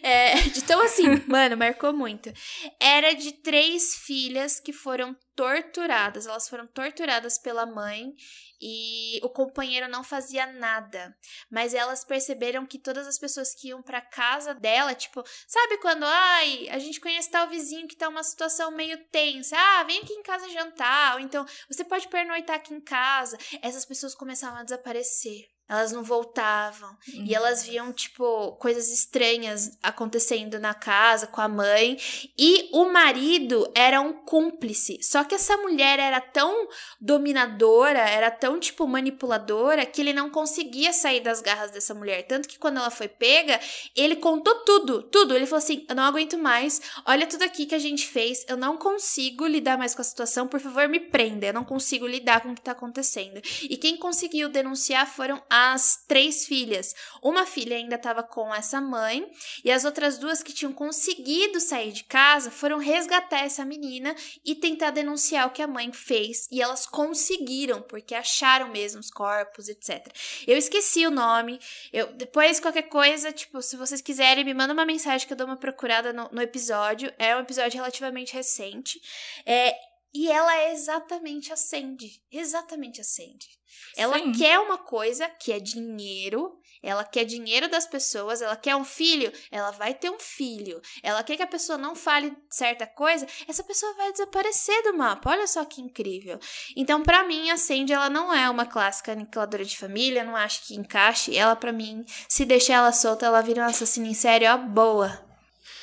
É, de tão assim, mano, marcou muito. Era de três filhas que foram torturadas. Elas foram torturadas pela mãe e o companheiro não fazia nada. Mas elas perceberam que todas as pessoas que iam para casa dela, tipo, sabe quando, ai, a gente conhece tal vizinho que tá uma situação meio tensa. Ah, vem aqui em casa jantar, ou então você pode pernoitar aqui em casa. Essas pessoas começavam a desaparecer. Elas não voltavam. Uhum. E elas viam, tipo, coisas estranhas acontecendo na casa com a mãe. E o marido era um cúmplice. Só que essa mulher era tão dominadora, era tão, tipo, manipuladora, que ele não conseguia sair das garras dessa mulher. Tanto que quando ela foi pega, ele contou tudo, tudo. Ele falou assim: Eu não aguento mais. Olha tudo aqui que a gente fez. Eu não consigo lidar mais com a situação. Por favor, me prenda. Eu não consigo lidar com o que tá acontecendo. E quem conseguiu denunciar foram a as três filhas. Uma filha ainda estava com essa mãe e as outras duas que tinham conseguido sair de casa foram resgatar essa menina e tentar denunciar o que a mãe fez. E elas conseguiram, porque acharam mesmo os corpos, etc. Eu esqueci o nome. Eu depois qualquer coisa, tipo, se vocês quiserem, me manda uma mensagem que eu dou uma procurada no, no episódio. É um episódio relativamente recente. É, e ela é exatamente a Sandy. Exatamente a Sandy. Ela Sim. quer uma coisa que é dinheiro, ela quer dinheiro das pessoas, ela quer um filho, ela vai ter um filho. Ela quer que a pessoa não fale certa coisa, essa pessoa vai desaparecer do mapa. Olha só que incrível. Então, para mim, a Sandy ela não é uma clássica aniquiladora de família, não acho que encaixe. Ela para mim, se deixar ela solta, ela vira uma assassina em série, ó, boa.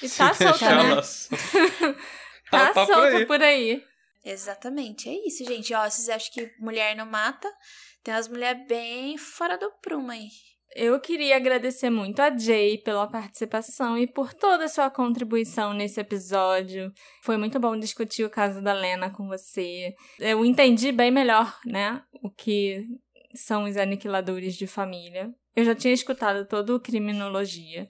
E tá solta, né? tá, tá solta por aí. por aí. Exatamente, é isso, gente. Ó, vocês acham que mulher não mata? Tem umas mulheres bem fora do prumo aí. Eu queria agradecer muito a Jay pela participação e por toda a sua contribuição nesse episódio. Foi muito bom discutir o caso da Lena com você. Eu entendi bem melhor, né, o que são os aniquiladores de família. Eu já tinha escutado todo o Criminologia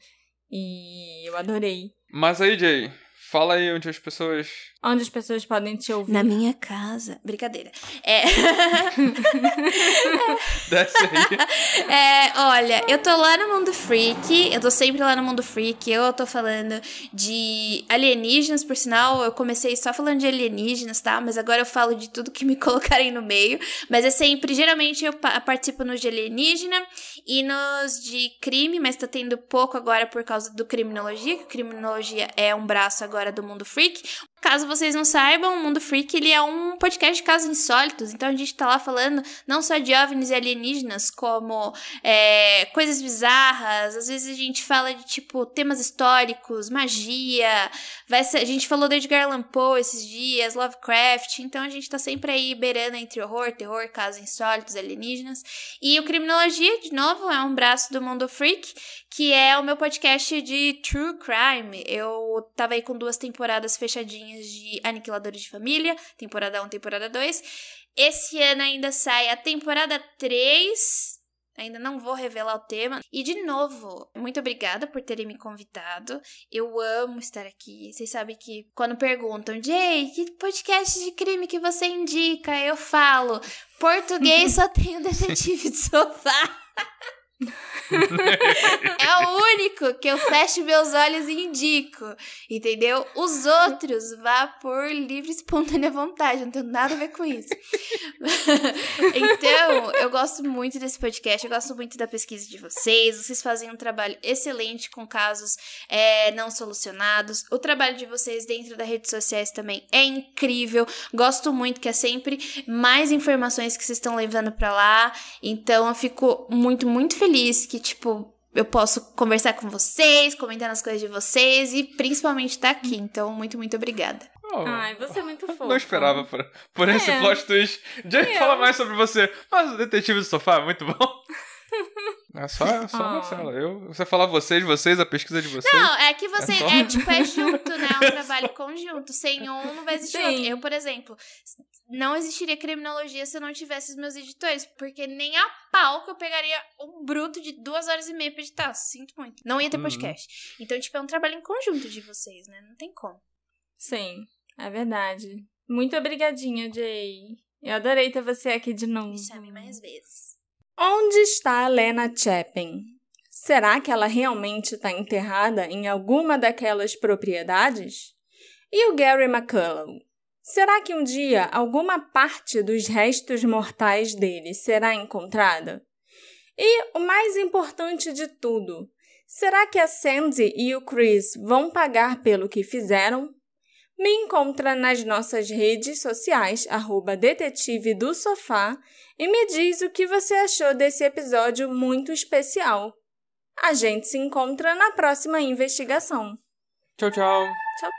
e eu adorei. Mas aí, Jay, Fala aí onde as pessoas. Onde as pessoas podem te ouvir. Na minha casa. Brincadeira. É. Desce aí. É, olha, eu tô lá no Mundo Freak. Eu tô sempre lá no Mundo Freak. Eu tô falando de alienígenas, por sinal. Eu comecei só falando de alienígenas, tá? Mas agora eu falo de tudo que me colocarem no meio. Mas é sempre. Geralmente eu participo nos de alienígena e nos de crime, mas tá tendo pouco agora por causa do criminologia, que criminologia é um braço agora agora do Mundo Freak. Caso vocês não saibam, o Mundo Freak ele é um podcast de casos insólitos, então a gente tá lá falando não só de OVNIs e alienígenas, como é, coisas bizarras, às vezes a gente fala de, tipo, temas históricos, magia, vai ser, a gente falou de Edgar Allan Poe esses dias, Lovecraft, então a gente tá sempre aí beirando entre horror, terror, casos insólitos, alienígenas, e o Criminologia, de novo, é um braço do Mundo Freak, que é o meu podcast de True Crime. Eu tava aí com duas temporadas fechadinhas de Aniquiladores de Família, temporada 1, temporada 2. Esse ano ainda sai a temporada 3. Ainda não vou revelar o tema. E de novo, muito obrigada por terem me convidado. Eu amo estar aqui. Vocês sabem que quando perguntam, Jay, que podcast de crime que você indica? Eu falo, português só tem o detetive de sofá. é o único que eu fecho meus olhos e indico, entendeu? Os outros vá por livre e espontânea vontade, não tem nada a ver com isso. então, eu gosto muito desse podcast, eu gosto muito da pesquisa de vocês, vocês fazem um trabalho excelente com casos é, não solucionados. O trabalho de vocês dentro das redes sociais também é incrível. Gosto muito que é sempre mais informações que vocês estão levando para lá. Então, eu fico muito, muito feliz feliz que, tipo, eu posso conversar com vocês, comentar nas coisas de vocês e principalmente estar tá aqui. Então, muito, muito obrigada. Oh, Ai, você é muito fofo. Não esperava por, por esse é. plot twist. Jay, é. fala mais sobre você. Mas o Detetive do Sofá é muito bom. É só, é só oh. Marcela. Eu, você falar vocês, vocês, a pesquisa de vocês. Não, é que você. É, só... é tipo, é junto, né? É um trabalho conjunto. Sem um, não vai existir Sim. outro. Eu, por exemplo, não existiria criminologia se eu não tivesse os meus editores. Porque nem a pau que eu pegaria um bruto de duas horas e meia pra editar. Sinto muito. Não ia ter uhum. podcast. Então, tipo, é um trabalho em conjunto de vocês, né? Não tem como. Sim, é verdade. Muito obrigadinha, Jay. Eu adorei ter você aqui de novo. Me chame mais vezes. Onde está Lena Chapin? Será que ela realmente está enterrada em alguma daquelas propriedades? E o Gary McCullough? Será que um dia alguma parte dos restos mortais dele será encontrada? E o mais importante de tudo, será que a Sandy e o Chris vão pagar pelo que fizeram? Me encontra nas nossas redes sociais, arroba detetive do sofá, e me diz o que você achou desse episódio muito especial. A gente se encontra na próxima investigação. Tchau, tchau. Tchau.